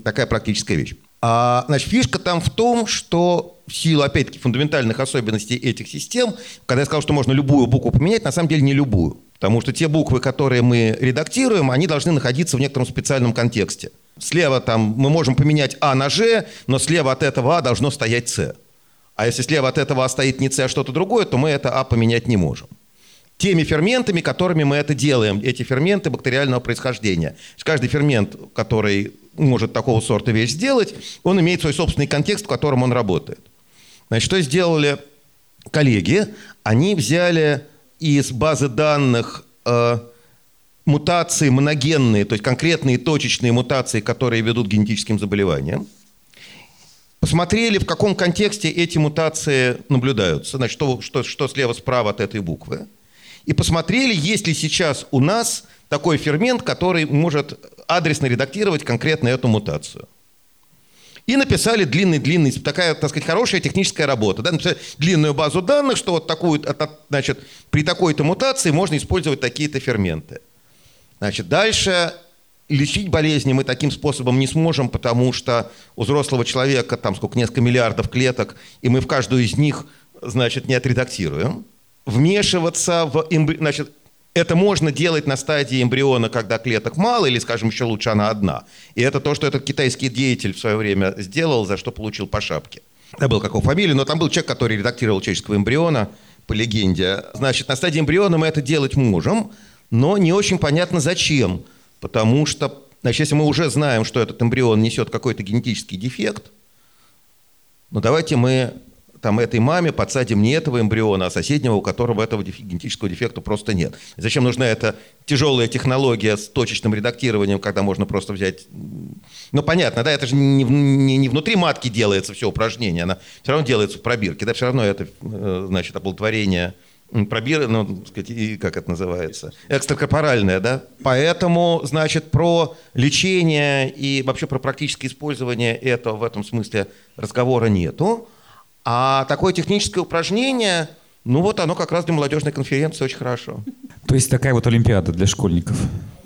такая практическая вещь. А, значит, фишка там в том, что в силу, опять-таки, фундаментальных особенностей этих систем, когда я сказал, что можно любую букву поменять, на самом деле не любую. Потому что те буквы, которые мы редактируем, они должны находиться в некотором специальном контексте. Слева там мы можем поменять А на Ж, но слева от этого А должно стоять С. А если слева от этого А стоит не С, а что-то другое, то мы это А поменять не можем. Теми ферментами, которыми мы это делаем, эти ферменты бактериального происхождения. Каждый фермент, который может такого сорта вещь сделать, он имеет свой собственный контекст, в котором он работает. Значит, что сделали коллеги? Они взяли из базы данных э, мутации моногенные, то есть конкретные точечные мутации, которые ведут к генетическим заболеваниям. Посмотрели, в каком контексте эти мутации наблюдаются, значит, что, что, что слева-справа от этой буквы. И посмотрели, есть ли сейчас у нас такой фермент, который может адресно редактировать конкретно эту мутацию. И написали длинный-длинный, такая, так сказать, хорошая техническая работа. Да? Написали длинную базу данных, что вот такую, значит, при такой-то мутации можно использовать такие-то ферменты. Значит, дальше лечить болезни мы таким способом не сможем, потому что у взрослого человека там сколько, несколько миллиардов клеток, и мы в каждую из них, значит, не отредактируем. Вмешиваться в... Значит, это можно делать на стадии эмбриона, когда клеток мало, или, скажем, еще лучше она одна. И это то, что этот китайский деятель в свое время сделал, за что получил по шапке. Забыл, какого фамилию, но там был человек, который редактировал человеческого эмбриона, по легенде. Значит, на стадии эмбриона мы это делать можем, но не очень понятно зачем. Потому что, значит, если мы уже знаем, что этот эмбрион несет какой-то генетический дефект, ну давайте мы там, этой маме подсадим не этого эмбриона, а соседнего, у которого этого генетического дефекта просто нет. Зачем нужна эта тяжелая технология с точечным редактированием, когда можно просто взять... Ну, понятно, да, это же не, не, не внутри матки делается все упражнение, она все равно делается в пробирке, да, все равно это, э, значит, оплодотворение пробир, ну, сказать, и как это называется, экстракорпоральное, да. Поэтому, значит, про лечение и вообще про практическое использование этого в этом смысле разговора нету. А такое техническое упражнение, ну вот оно как раз для молодежной конференции очень хорошо. То есть такая вот олимпиада для школьников?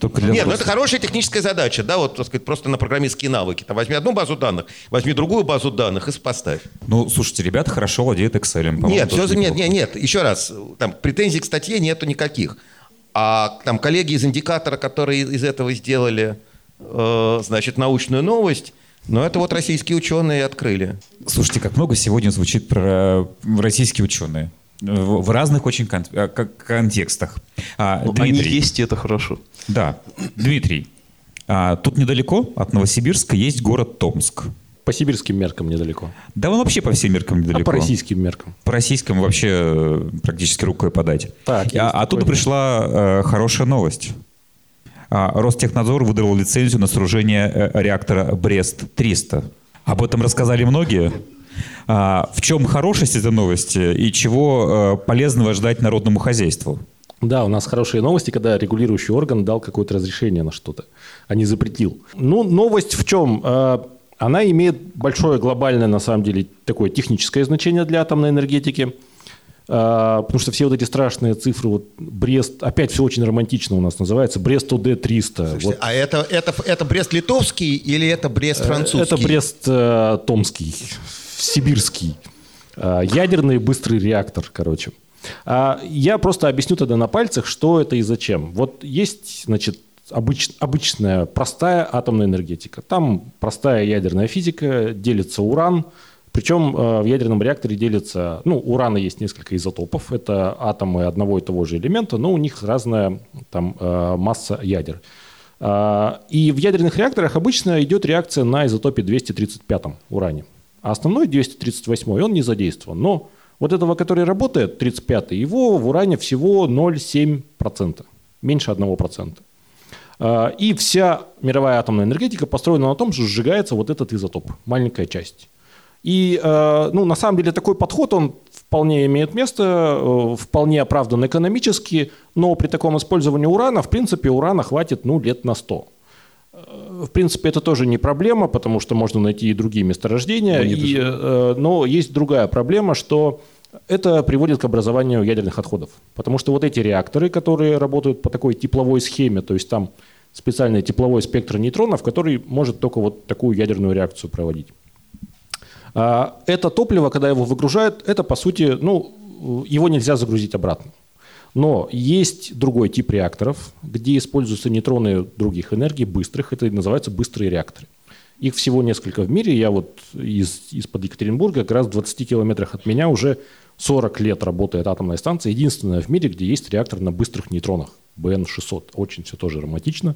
Только для Нет, ну это хорошая техническая задача, да, вот, так сказать, просто на программистские навыки. Там возьми одну базу данных, возьми другую базу данных и сопоставь. Ну, слушайте, ребята хорошо владеют Excel. Нет, все, нет, нет, нет, еще раз, там претензий к статье нету никаких. А там коллеги из индикатора, которые из этого сделали, э, значит, научную новость, но это вот российские ученые открыли. Слушайте, как много сегодня звучит про российские ученые. В разных очень кон- э, контекстах. А, Но Дмитрий, они есть, и это хорошо. Да. Дмитрий, а, тут недалеко от Новосибирска есть город Томск. По сибирским меркам недалеко. Да он вообще по всем меркам недалеко. А по российским меркам? По российским вообще э, практически рукой подать. Так, а, оттуда пришла э, хорошая новость. А, Ростехнадзор выдал лицензию на сооружение э, реактора Брест-300. Об этом рассказали многие. А, в чем хорошесть этой новости и чего э, полезного ждать народному хозяйству? Да, у нас хорошие новости, когда регулирующий орган дал какое-то разрешение на что-то, а не запретил. Ну, новость в чем? Э, она имеет большое глобальное, на самом деле, такое техническое значение для атомной энергетики – а, потому что все вот эти страшные цифры, вот Брест, опять все очень романтично у нас называется, Брест ОД-300. вот. А это, это, это Брест-литовский или это Брест-французский? Это Брест-томский, сибирский. А, ядерный быстрый реактор, короче. А, я просто объясню тогда на пальцах, что это и зачем. Вот есть, значит, обыч, обычная простая атомная энергетика. Там простая ядерная физика, делится уран – причем э, в ядерном реакторе делится, ну, урана есть несколько изотопов, это атомы одного и того же элемента, но у них разная там э, масса ядер. Э, и в ядерных реакторах обычно идет реакция на изотопе 235 уране. А основной 238 он не задействован. Но вот этого, который работает, 35 его в уране всего 0,7%, меньше 1%. И вся мировая атомная энергетика построена на том, что сжигается вот этот изотоп, маленькая часть. И, э, ну, на самом деле, такой подход, он вполне имеет место, э, вполне оправдан экономически, но при таком использовании урана, в принципе, урана хватит, ну, лет на 100. В принципе, это тоже не проблема, потому что можно найти и другие месторождения. Ну, и, э, но есть другая проблема, что это приводит к образованию ядерных отходов. Потому что вот эти реакторы, которые работают по такой тепловой схеме, то есть там специальный тепловой спектр нейтронов, который может только вот такую ядерную реакцию проводить. А это топливо, когда его выгружают, это по сути, ну, его нельзя загрузить обратно. Но есть другой тип реакторов, где используются нейтроны других энергий, быстрых. Это называются быстрые реакторы. Их всего несколько в мире. Я вот из, из-под Екатеринбурга, как раз в 20 километрах от меня уже 40 лет работает атомная станция. Единственная в мире, где есть реактор на быстрых нейтронах. БН-600. Очень все тоже романтично.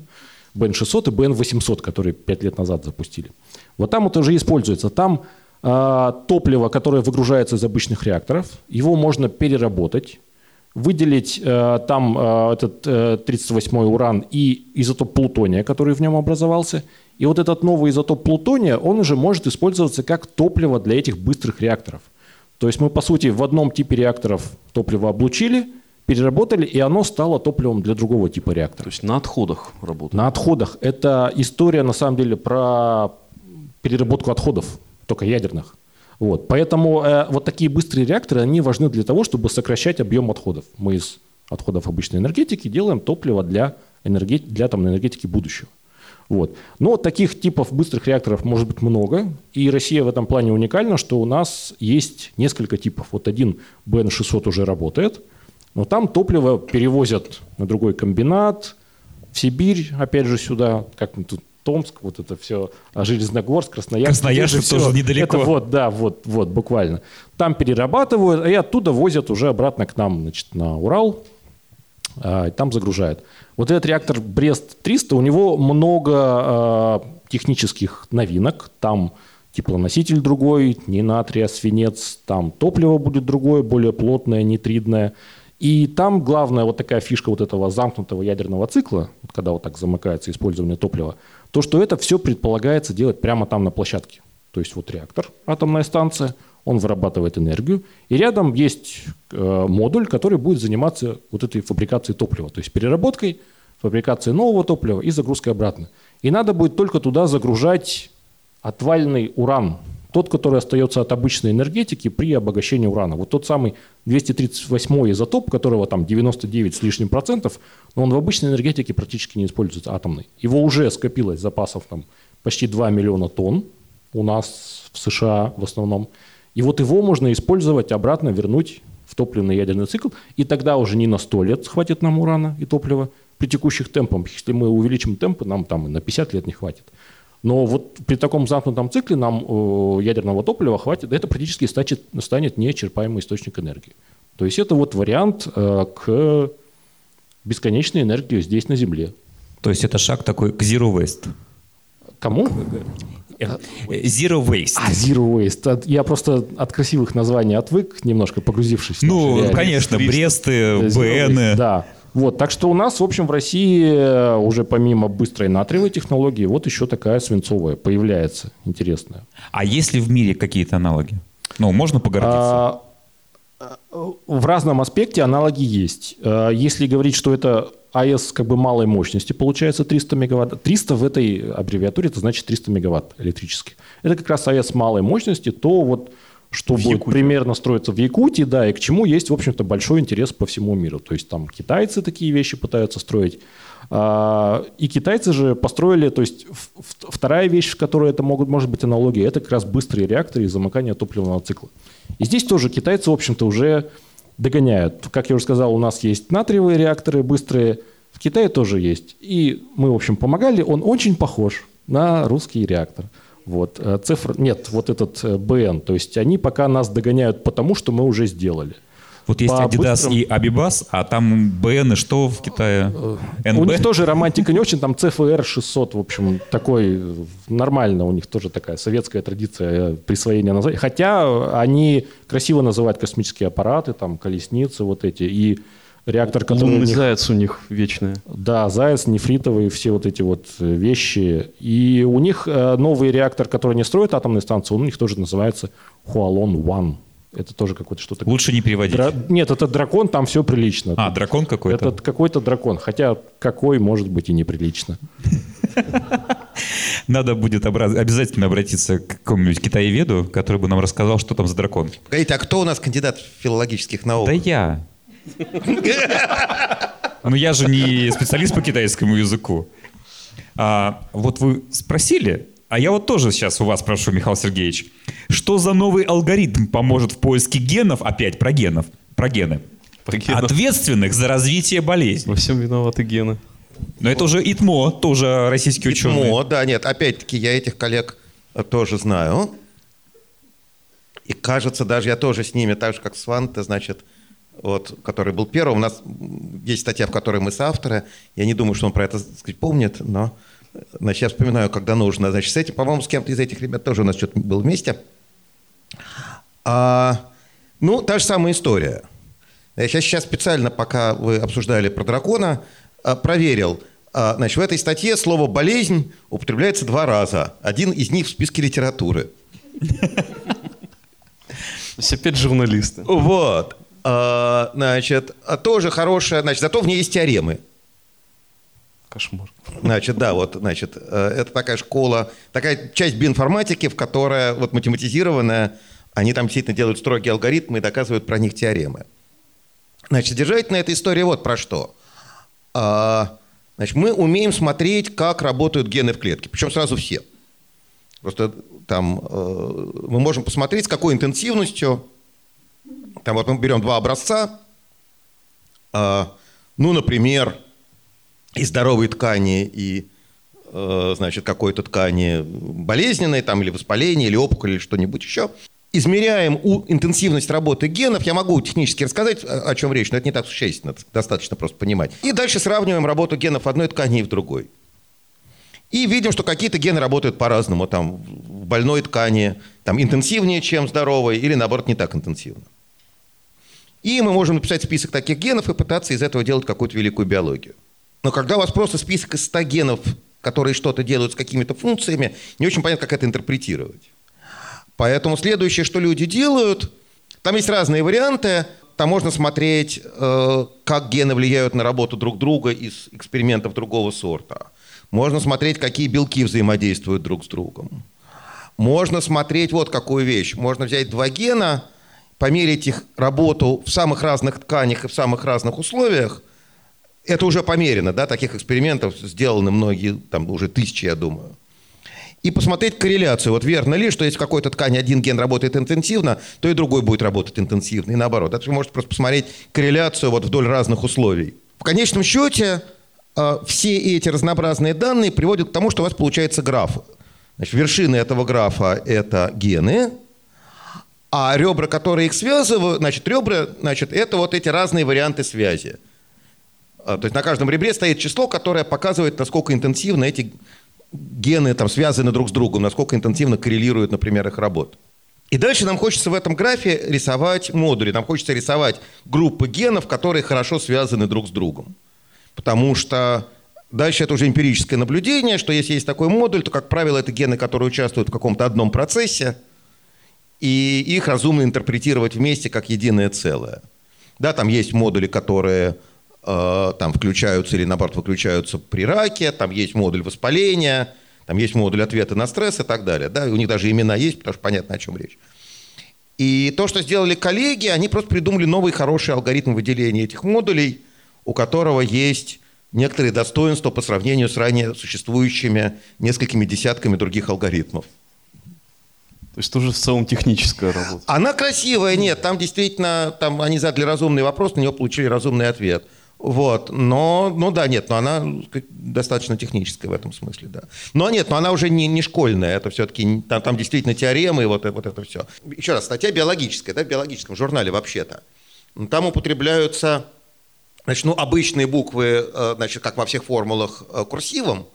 БН-600 и БН-800, которые 5 лет назад запустили. Вот там это уже используется. Там э, топливо, которое выгружается из обычных реакторов, его можно переработать, выделить э, там э, этот э, 38-й уран и изотоп плутония, который в нем образовался. И вот этот новый изотоп плутония, он уже может использоваться как топливо для этих быстрых реакторов. То есть мы, по сути, в одном типе реакторов топливо облучили, переработали, и оно стало топливом для другого типа реактора. То есть на отходах работает. На отходах. Это история, на самом деле, про переработку отходов, только ядерных. Вот. Поэтому э, вот такие быстрые реакторы, они важны для того, чтобы сокращать объем отходов. Мы из отходов обычной энергетики делаем топливо для, энерги... для атомной энергетики будущего. Вот. Но таких типов быстрых реакторов может быть много, и Россия в этом плане уникальна, что у нас есть несколько типов. Вот один БН-600 уже работает, но там топливо перевозят на другой комбинат, в Сибирь, опять же сюда, как мы тут Томск, вот это все, а Железногорск, Красноярск. Красноярск это тоже все, недалеко. Это вот, да, вот, вот, буквально. Там перерабатывают, и оттуда возят уже обратно к нам, значит, на Урал, а, и там загружают. Вот этот реактор Брест-300, у него много а, технических новинок. Там теплоноситель другой, не натрий, а свинец. Там топливо будет другое, более плотное, нитридное. И там главная вот такая фишка вот этого замкнутого ядерного цикла, когда вот так замыкается использование топлива, то, что это все предполагается делать прямо там на площадке. То есть вот реактор, атомная станция, он вырабатывает энергию, и рядом есть э, модуль, который будет заниматься вот этой фабрикацией топлива, то есть переработкой, фабрикацией нового топлива и загрузкой обратно. И надо будет только туда загружать отвальный уран, тот, который остается от обычной энергетики при обогащении урана. Вот тот самый 238 изотоп, которого там 99 с лишним процентов, но он в обычной энергетике практически не используется атомный. Его уже скопилось запасов там почти 2 миллиона тонн у нас в США в основном. И вот его можно использовать, обратно вернуть в топливный ядерный цикл, и тогда уже не на 100 лет хватит нам урана и топлива при текущих темпах. Если мы увеличим темпы, нам там и на 50 лет не хватит. Но вот при таком замкнутом цикле нам э, ядерного топлива хватит, это практически станет, станет неисчерпаемый источник энергии. То есть это вот вариант э, к бесконечной энергии здесь на Земле. То есть это шаг такой к zero waste. Кому? Zero waste. А, Zero Waste. Я просто от красивых названий отвык, немножко погрузившись. Ну, конечно, Waste, БНы. Да. Вот, так что у нас, в общем, в России э, уже помимо быстрой натриевой технологии, вот еще такая свинцовая появляется, интересная. А есть ли в мире какие-то аналоги? Ну, можно погордиться? А, В разном аспекте аналоги есть. А, Если говорить, что это АЭС как бы малой мощности, получается 300 мегаватт. 300 в этой аббревиатуре, это значит 300 мегаватт электрических. Это как раз АЭС малой мощности, то вот что В будет Якутии. примерно строиться в Якутии, да, и к чему есть, в общем-то, большой интерес по всему миру. То есть там китайцы такие вещи пытаются строить. А, И китайцы же построили, то есть вторая вещь, в которой это могут, может быть аналогия, это как раз быстрые реакторы и замыкание топливного цикла. И здесь тоже китайцы, в общем-то, уже догоняют. Как я уже сказал, у нас есть натриевые реакторы быстрые, в Китае тоже есть. И мы, в общем, помогали. Он очень похож на русский реактор. Вот. э, Цифр... Нет, вот этот э, БН. То есть они пока нас догоняют потому, что мы уже сделали. Вот есть по Adidas быстрым- и Абибас, а там БН и что в Китае? У них НБ? тоже романтика не очень, там CFR 600, в общем, такой э, нормально, у них тоже такая советская традиция э, присвоения названий. Хотя они красиво называют космические аппараты, там колесницы вот эти, и реактор, который у Лунный них- заяц у них вечная. Да, заяц, нефритовый, все вот эти вот э, вещи. И у них э, новый реактор, который не строит атомные станции, он у них тоже называется Хуалон-1. Это тоже какой-то что-то... Лучше не переводить. Дра- Нет, это дракон, там все прилично. А, дракон какой-то? Это какой-то дракон, хотя какой может быть и неприлично. Надо будет обра- обязательно обратиться к какому-нибудь китаеведу, который бы нам рассказал, что там за дракон. Погодите, а кто у нас кандидат филологических наук? Да я. Ну я же не специалист по китайскому языку. А, вот вы спросили, а я вот тоже сейчас у вас спрошу, Михаил Сергеевич, что за новый алгоритм поможет в поиске генов, опять про генов, про гены, Про генов. ответственных за развитие болезни? Во всем виноваты гены. Но это уже ИТМО, тоже российский ученый. ИТМО, да, нет, опять-таки я этих коллег э, тоже знаю. И кажется, даже я тоже с ними, так же, как с Ванте, значит, вот, который был первым. У нас есть статья, в которой мы соавторы. Я не думаю, что он про это сказать, помнит, но значит, я вспоминаю, когда нужно. Значит, с этим, по-моему, с кем-то из этих ребят тоже у нас что-то было вместе. А, ну, та же самая история. Я сейчас, специально, пока вы обсуждали про дракона, а, проверил. А, Значит, в этой статье слово «болезнь» употребляется два раза. Один из них в списке литературы. Есть опять журналисты. Вот. А, Значит, а тоже хорошая... Значит, зато в ней есть теоремы. Кошмар. Значит, да, вот, значит, э, это такая школа, такая часть биоинформатики, в которой вот математизированная, они там действительно делают строгие алгоритмы и доказывают про них теоремы. Значит, содержательная эта история вот про что. А, Значит, мы умеем смотреть, как работают гены в клетке, причем сразу все. Просто там э, мы можем посмотреть, с какой интенсивностью. Там вот мы берем два образца. А, ну, например, из здоровой ткани и э, значит, какой-то ткани болезненной, там, или воспаление, или опухоль, или что-нибудь еще. Измеряем у, интенсивность работы генов. Я могу технически рассказать, о, о чем речь, но это не так существенно, достаточно просто понимать. И дальше сравниваем работу генов одной ткани и в другой. И видим, что какие-то гены работают по-разному. Там в больной ткани там, интенсивнее, чем здоровой, или наоборот не так интенсивно. И мы можем написать список таких генов и пытаться из этого делать какую-то великую биологию. Но когда у вас просто список из 100 генов, которые что-то делают с какими-то функциями, не очень понятно, как это интерпретировать. Поэтому следующее, что люди делают, там есть разные варианты. Там можно смотреть, э, как гены влияют на работу друг друга из экспериментов другого сорта. Можно смотреть, какие белки взаимодействуют друг с другом. Можно смотреть вот какую вещь. Можно взять два гена, померить их работу в самых разных тканях и в самых разных условиях. Это уже померено, да, таких экспериментов сделаны многие, там уже тысячи, я думаю. И посмотреть корреляцию. Вот верно ли, что если в какой-то ткани один ген работает интенсивно, то и другой будет работать интенсивно, и наоборот. Это вы можете просто посмотреть корреляцию вот вдоль разных условий. В конечном счете э, все эти разнообразные данные приводят к тому, что у вас получается граф. Значит, вершины этого графа – это гены, а ребра, которые их связывают, значит, ребра, значит, это вот эти разные варианты связи. А, То есть на каждом ребре стоит число, которое показывает, насколько интенсивно эти гены там связаны друг с другом, насколько интенсивно коррелирует, например, их работа. И дальше нам хочется в этом графе рисовать модули, нам хочется рисовать группы генов, которые хорошо связаны друг с другом. Потому что дальше это уже эмпирическое наблюдение, что если есть такой модуль, то, как правило, это гены, которые участвуют в каком-то одном процессе, и их разумно интерпретировать вместе как единое целое. Да, там есть модули, которые э, там включаются или наоборот выключаются при раке, там есть модуль воспаления, там есть модуль ответа на стресс и так далее. Да, у них даже имена есть, потому что понятно, о чем речь. И то, что сделали коллеги, они просто придумали новый хороший алгоритм выделения этих модулей, у которого есть некоторые достоинства по сравнению с ранее существующими несколькими десятками других алгоритмов. То есть тоже в целом техническая работа. Она красивая, нет, там действительно, там они задали разумный вопрос, на него получили разумный ответ. Вот, но, ну да, нет, но она достаточно техническая в этом смысле, да. Но нет, но она уже не, не школьная, это все-таки, там, там действительно теоремы и вот, вот это все. Еще раз, статья биологическая, да, в биологическом журнале вообще-то. Там употребляются, значит, ну, обычные буквы, э, значит, как во всех формулах, э, курсивом.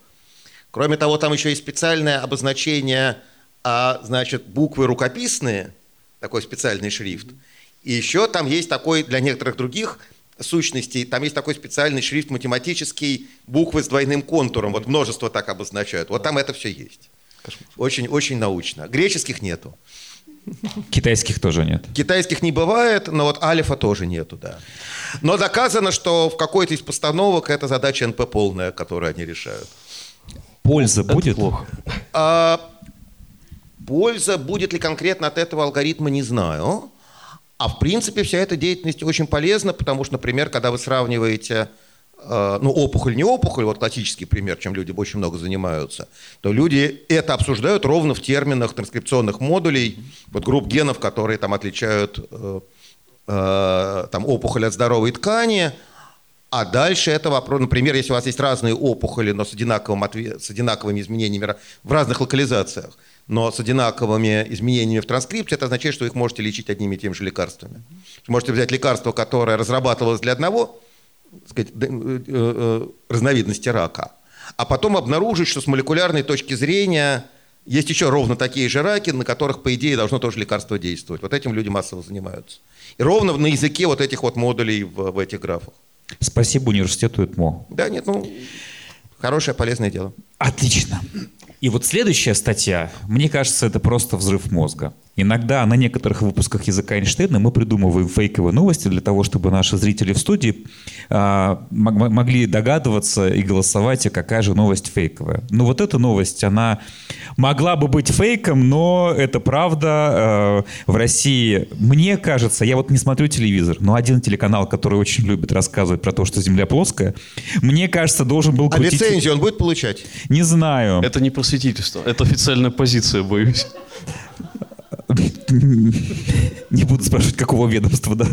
Кроме того, там еще есть специальное обозначение, а, значит, буквы рукописные, такой специальный шрифт. И еще там есть такой для некоторых других сущностей, там есть такой специальный шрифт математический, буквы с двойным контуром, вот множество так обозначают. Вот там это все есть. Очень, очень научно. Греческих нету. Китайских тоже нет. Китайских не бывает, но вот алифа тоже нету, да. Но доказано, что в какой-то из постановок это задача НП полная, которую они решают. Польза Это будет? плохо. А, польза будет ли конкретно от этого алгоритма, не знаю. А в принципе вся эта деятельность очень полезна, потому что, например, когда вы сравниваете э, ну, опухоль, не опухоль, вот классический пример, чем люди очень много занимаются, то люди это обсуждают ровно в терминах транскрипционных модулей, вот групп генов, которые там отличают э, э, там, опухоль от здоровой ткани, а дальше это вопрос, например, если у вас есть разные опухоли, но с, одинаковым с одинаковыми изменениями в разных локализациях, но с одинаковыми изменениями в транскрипте, это означает, что их можете лечить одними и теми же лекарствами. Можете взять лекарство, которое разрабатывалось для одного сказать, д- э, э, разновидности рака, а потом обнаружить, что с молекулярной точки зрения есть еще ровно такие же раки, на которых, по идее, должно тоже лекарство действовать. Вот этим люди массово занимаются. И ровно на языке вот этих вот модулей в, в этих графах. Спасибо университету ЭТМО. Да, нет, ну, хорошее, полезное дело. Отлично. И вот следующая статья, мне кажется, это просто взрыв мозга. Иногда на некоторых выпусках языка Эйнштейна мы придумываем фейковые новости для того, чтобы наши зрители в студии а, мог- могли догадываться и голосовать, а какая же новость фейковая. Ну вот эта новость, она могла бы быть фейком, но это правда. э, в России, мне кажется, я вот не смотрю телевизор, но один телеканал, который очень любит рассказывать про то, что Земля плоская, мне кажется, должен был А крутить... лицензию он будет получать? Не знаю. Это не просветительство, это официальная позиция, боюсь. Не буду спрашивать, какого ведомства, да.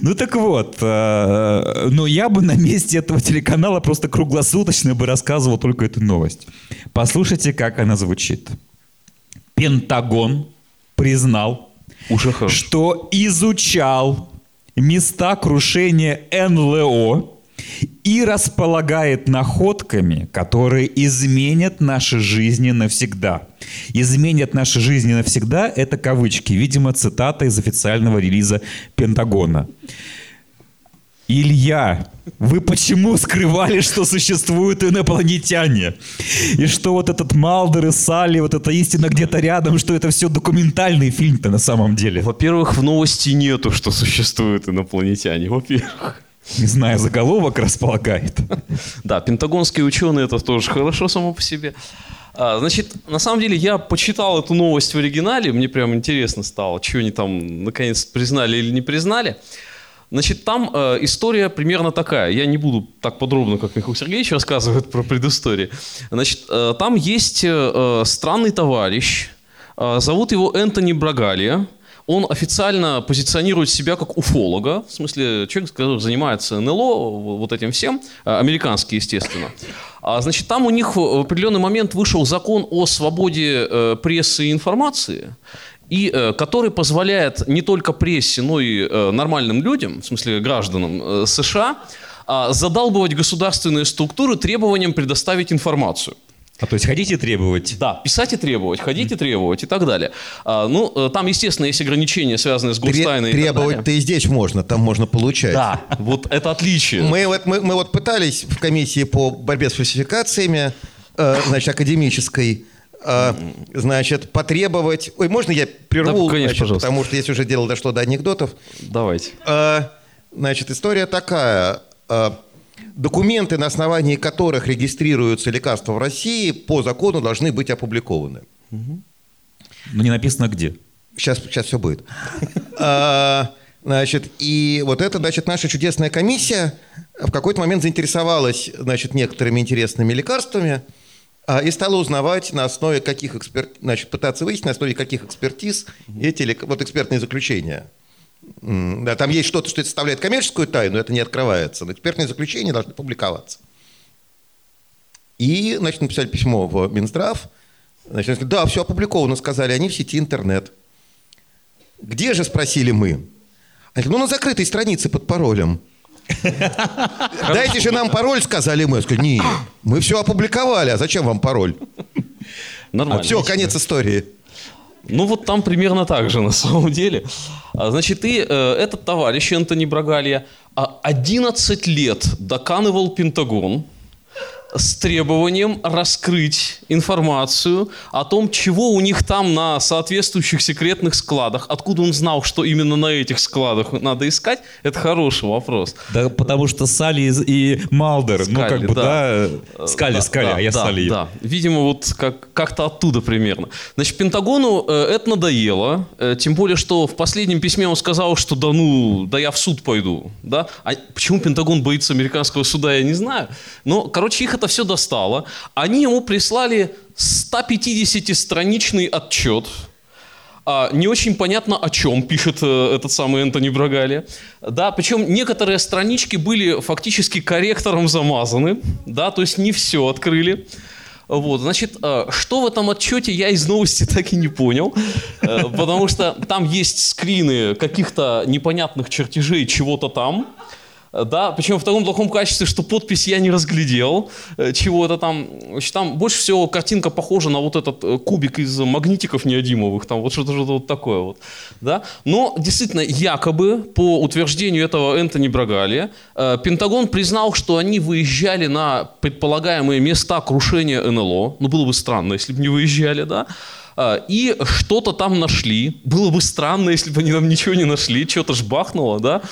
Ну так вот, э, но я бы на месте этого телеканала просто круглосуточно бы рассказывал только эту новость. Послушайте, как она звучит. Пентагон признал, что изучал места крушения НЛО и располагает находками, которые изменят наши жизни навсегда. Изменят наши жизни навсегда – это кавычки, видимо, цитата из официального релиза Пентагона. Илья, вы почему скрывали, что существуют инопланетяне? И что вот этот Малдер и Салли, вот это истина где-то рядом, что это все документальный фильм-то на самом деле? Во-первых, в новости нету, что существуют инопланетяне. Во-первых. Не знаю, заголовок располагает. Да, пентагонские ученые это тоже хорошо само по себе. А, Значит, на самом деле я почитал эту новость в оригинале, мне прям интересно стало, что они там наконец признали или не признали. Значит, там э, история примерно такая. Я не буду так подробно, как Михаил Сергеевич рассказывает про предысторию. Значит, э, там есть э, э, странный товарищ, э, зовут его Энтони Брагалия. Он официально позиционирует себя как уфолога, в смысле человек, который занимается НЛО, вот этим всем, э, американский, естественно. А, значит, там у них в определенный момент вышел закон о свободе э, прессы и информации, и э, который позволяет не только прессе, но и э, нормальным людям, в смысле гражданам э, США, а, задалбывать государственные структуры требованием предоставить информацию. А то есть хотите требовать? Да, писать и требовать, ходить и требовать и так далее. А, ну, э, там, естественно, есть ограничения, связанные с гостайной Требовать-то и здесь можно, там можно получать. Да, вот это отличие. Мы вот, мы, мы вот пытались в комиссии по борьбе с фальсификациями, э, значит, академической, э, значит, потребовать... Ой, можно я прерву? Да, конечно, значит, пожалуйста. Потому что если уже дело дошло до анекдотов. Давайте. Э, Значит, история такая. Э, Документы, на основании которых регистрируются лекарства в России, по закону должны быть опубликованы. Но не написано где. Сейчас, сейчас все будет. А, Значит, и вот это, значит, наша чудесная комиссия в какой-то момент заинтересовалась, значит, некоторыми интересными лекарствами а, и стала узнавать на основе каких эксперт, значит, пытаться выяснить, на основе каких экспертиз эти, вот экспертные заключения. Да, там есть что-то, что составляет коммерческую тайну, это не открывается, но экспертные заключения должны публиковаться. И, значит, написали письмо в Минздрав. Значит, сказали, да, все опубликовано, сказали, они в сети интернет. Где же, спросили мы? Они говорят, ну, на закрытой странице под паролем. Дайте же нам пароль, сказали мы. Я сказал, нет, мы все опубликовали, а зачем вам пароль? Нормально. Все, конец истории. Ну вот там примерно так же на самом деле. А, Значит, и э, этот товарищ Энтони Брагалья а, 11 лет доканывал Пентагон с требованием раскрыть информацию о том, чего у них там на соответствующих секретных складах. Откуда он знал, что именно на этих складах надо искать, это хороший вопрос. Да, потому что Салли и Малдер, ну как бы, да, да Скали, да, Скали, да, а я да, Салли. Да, видимо, вот как, как-то оттуда примерно. Значит, Пентагону э, это надоело, э, тем более, что в последнем письме он сказал, что да ну, да я в суд пойду, да. А почему Пентагон боится американского суда, я не знаю. Но, короче, их это все достало. Они ему прислали 150-страничный отчет, а, не очень понятно, о чем пишет э, этот самый Энтони Брагали. Да, причем некоторые странички были фактически корректором замазаны, да, то есть не все открыли. Вот, значит, э, что в этом отчете, я из новости так и не понял, э, потому что там есть скрины каких-то непонятных чертежей чего-то там, да, причем в таком плохом качестве, что подпись я не разглядел э, чего-то там. Там больше всего картинка похожа на вот этот э, кубик из магнитиков неодимовых, там вот что-то что вот такое вот, да. Но действительно, якобы, по утверждению этого Энтони Брагали, э, Пентагон признал, что они выезжали на предполагаемые места крушения НЛО. Ну, было бы странно, если бы не выезжали, да. И что-то там нашли. Было бы странно, если бы они там ничего не нашли, что-то ж бахнуло, да.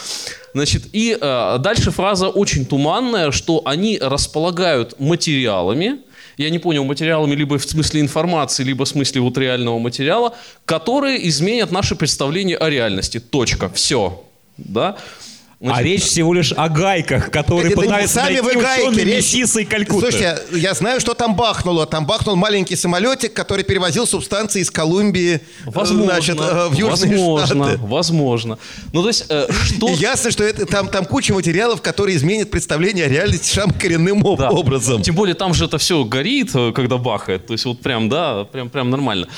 Значит, и э, дальше фраза очень туманная, что они располагают материалами, я не понял, материалами либо в смысле информации, либо в смысле вот реального материала, которые изменят наше представление о реальности. Точка. Все. Да? Значит, а речь всего лишь о гайках, которые это пытаются сами найти вы гайки, речь... и Калькутты. Слушайте, я знаю, что там бахнуло. Там бахнул маленький самолетик, который перевозил субстанции из Колумбии э, возможно, значит, э, в Южные возможно, Штаты. Возможно. Ну, то есть, э, что... И ясно, что это, там, там куча материалов, которые изменят представление о реальности самым коренным да. образом. Тем более, там же это все горит, э, когда бахает. То есть, вот прям, да, прям, прям нормально.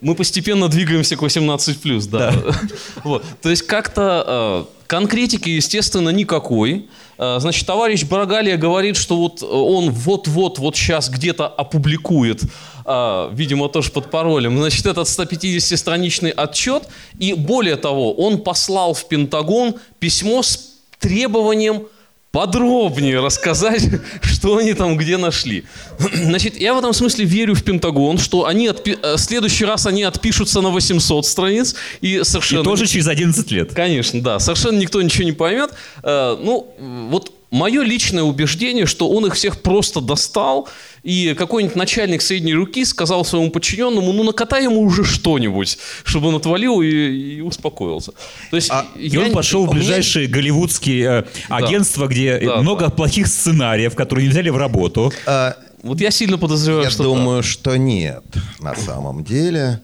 Мы постепенно двигаемся к 18+, да. да. вот. То есть, как-то... Э, Конкретики, естественно, никакой. Э, значит, товарищ Барагалия говорит, что вот он вот-вот, вот сейчас где-то опубликует, э, видимо, тоже под паролем, значит, этот 150-страничный отчет. И более того, он послал в Пентагон письмо с требованием подробнее рассказать, что они там где нашли. Значит, я в этом смысле верю в Пентагон, что они отпи- э, в следующий раз они отпишутся на 800 страниц и совершенно... И тоже через 11 лет. Конечно, да. Совершенно никто ничего не поймет. Э, ну, вот мое личное убеждение, что он их всех просто достал, и какой-нибудь начальник средней руки сказал своему подчиненному, ну накатай ему уже что-нибудь, чтобы он отвалил и, и успокоился. То есть, а, я и он пошел в ближайшие меня... голливудские э, агентства, да. где да, много да. плохих сценариев, которые не взяли в работу. А, вот я сильно подозреваю, я что... Я думаю, что нет на самом деле,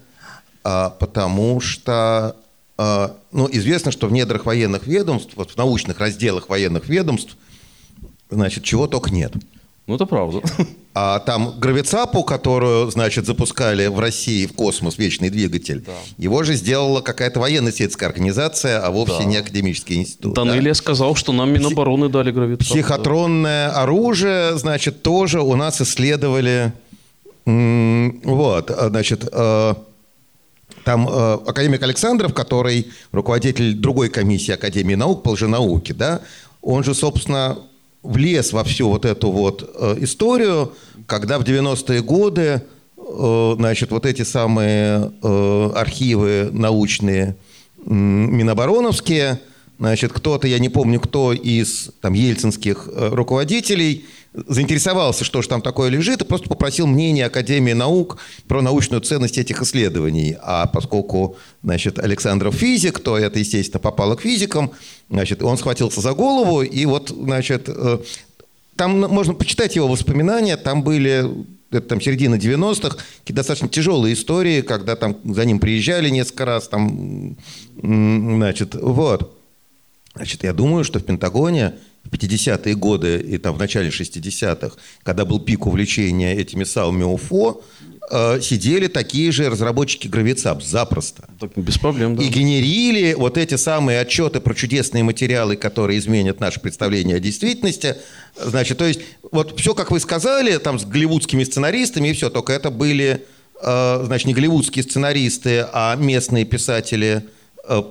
а, потому что а, ну, известно, что в недрах военных ведомств, вот в научных разделах военных ведомств, значит, чего только нет. Ну, это правда. А там гравицапу, которую, значит, запускали в России в космос, вечный двигатель, да. его же сделала какая-то военно-сельская организация, а вовсе да. не академический институт. Данелия да? сказал, что нам Минобороны дали гравицапу. Психотронное да. оружие, значит, тоже у нас исследовали. Вот, значит, э, там э, академик Александров, который руководитель другой комиссии Академии наук по лженауке, да, он же, собственно, влез во всю вот эту вот э, историю, когда в 90-е годы э, значит, вот эти самые э, архивы научные Минобороновские, значит, кто-то, я не помню кто из там ельцинских руководителей – заинтересовался, что же там такое лежит, и просто попросил мнение Академии наук про научную ценность этих исследований. А поскольку, значит, Александров физик, то это, естественно, попало к физикам, значит, он схватился за голову, и вот, значит, э, там можно почитать его воспоминания, там были это там середина 90-х, какие достаточно тяжелые истории, когда там за ним приезжали несколько раз, там, значит, вот. Значит, я думаю, что в Пентагоне 50-е годы и там в начале 60-х, когда был пик увлечения этими САУ УФО, э, сидели такие же разработчики Гравицап запросто. Так, без проблем, да. И генерили вот эти самые отчеты про чудесные материалы, которые изменят наше представление о действительности. Значит, то есть вот все, как вы сказали, там с голливудскими сценаристами и все, только это были, э, значит, не голливудские сценаристы, а местные писатели –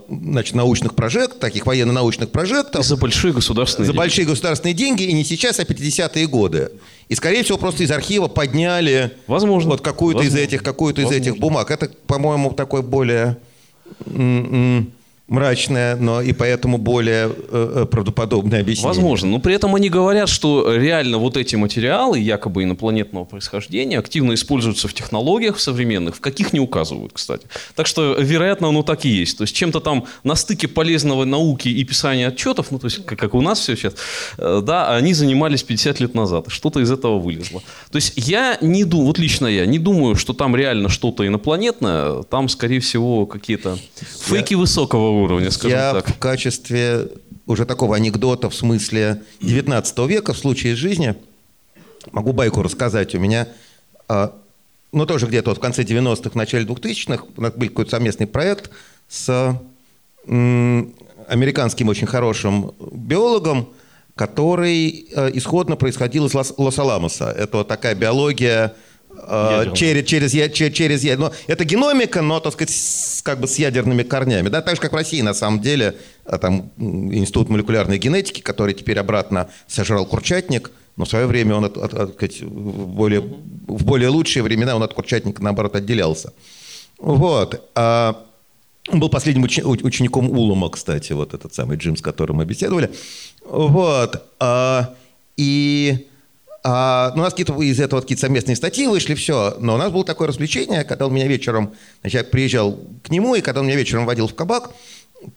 значит, научных прожектов, таких военно-научных прожектов. За большие государственные За деньги. большие государственные деньги, и не сейчас, а 50-е годы. И, скорее всего, просто из архива подняли Возможно. вот какую-то из этих, какую-то из этих бумаг. Это, по-моему, такой более мрачное, но и поэтому более э, э, правдоподобное объяснение. Возможно, но при этом они говорят, что реально вот эти материалы, якобы инопланетного происхождения, активно используются в технологиях современных, в каких не указывают, кстати. Так что, вероятно, оно так и есть. То есть чем-то там на стыке полезного науки и писания отчетов, ну то есть как, как у нас все сейчас, э, да, они занимались 50 лет назад. Что-то из этого вылезло. То есть я не думаю, вот лично я не думаю, что там реально что-то инопланетное, там, скорее всего, какие-то фейки высокого уровня, скажем Я так. в качестве уже такого анекдота в смысле 19 века в случае из жизни могу байку рассказать. У меня, а, ну тоже где-то вот в конце 90-х, начале 2000-х у нас был какой-то совместный проект с американским очень хорошим биологом, который э, исходно происходил из Лос- Лос-Аламоса. Это вот такая биология э, Ядерная. через, через, через, я- ну, это геномика, но, так сказать, с, как бы с ядерными корнями. Да, так же, как в России, на самом деле, а там Институт молекулярной генетики, который теперь обратно сожрал Курчатник, но в свое время он, от- от- от- сказать, в, более, в более лучшие времена он от Курчатника, наоборот, отделялся. Вот. А, он был последним уч- учеником Улума, кстати, вот этот самый Джим, с которым мы беседовали. Вот. А, и а, ну, у нас какие-то из этого какие-то совместные статьи вышли, все. Но у нас было такое развлечение, когда он меня вечером, значит, я приезжал к нему, и когда он меня вечером водил в кабак,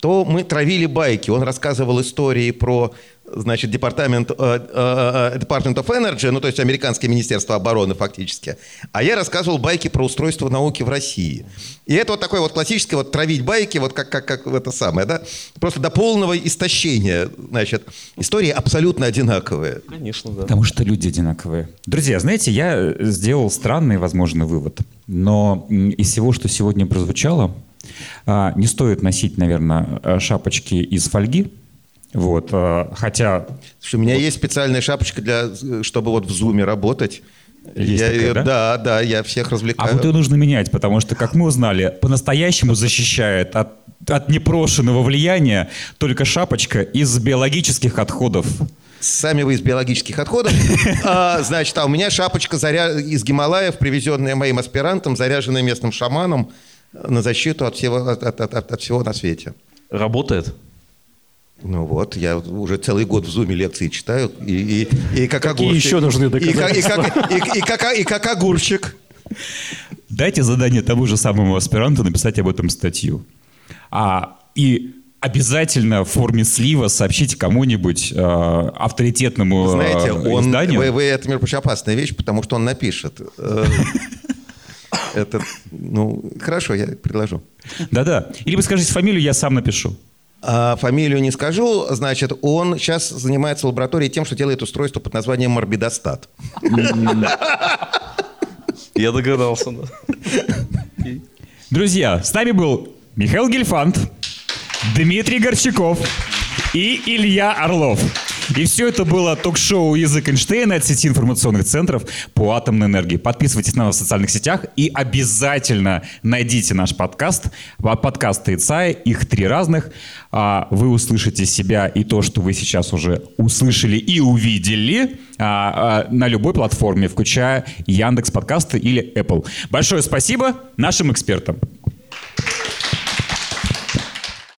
то мы травили байки. Он рассказывал истории про, значит, департамент, э, э, э, Department of Energy, ну, то есть американское министерство обороны фактически. А я рассказывал байки про устройство науки в России. И это вот такое вот классическое вот травить байки, вот как, как, как это самое, да? Просто до полного истощения, значит. Истории абсолютно одинаковые. Конечно, да. Потому что люди одинаковые. Друзья, знаете, я сделал странный, возможно, вывод. Но из всего, что сегодня прозвучало, а, не стоит носить, наверное, шапочки из фольги. Вот, а, хотя у меня есть специальная шапочка для, чтобы вот в зуме работать. Есть я, такая, да? да, да, я всех А развлекаю. вот ее нужно менять, потому что, как мы узнали, по-настоящему защищает от, от непрошенного влияния только шапочка из биологических отходов. Сами вы из биологических отходов. А, значит, а у меня шапочка заря... из Гималаев, привезенная моим аспирантом, заряженная местным шаманом на защиту от всего, от, от- от- от всего на свете. Работает? Ну вот, я уже целый год в зуме лекции читаю, и, и, и как Какие огурчик. еще нужны и как, и, доказательства? как, и, и как, и как огурчик. Дайте задание тому же самому аспиранту написать об этом статью. А, и обязательно в форме слива сообщите кому-нибудь э, авторитетному э, Знаете, он, изданию. вы, вы- это, между прочим, опасная вещь, потому что он напишет. Э, Это, ну, хорошо, я предложу. Да-да. Или вы скажите фамилию, я сам напишу. А фамилию не скажу, значит, он сейчас занимается лабораторией тем, что делает устройство под названием морбидостат. Я догадался, да. Друзья, с нами был Михаил Гельфанд, Дмитрий Горчаков и Илья Орлов. И все это было ток-шоу «Язык Эйнштейна» от сети информационных центров по атомной энергии. Подписывайтесь на нас в социальных сетях и обязательно найдите наш подкаст. Подкасты ИЦАИ, их три разных. А, Вы услышите себя и то, что вы сейчас уже услышали и увидели а, а, на любой платформе, включая Яндекс подкасты или Apple. Большое спасибо нашим экспертам.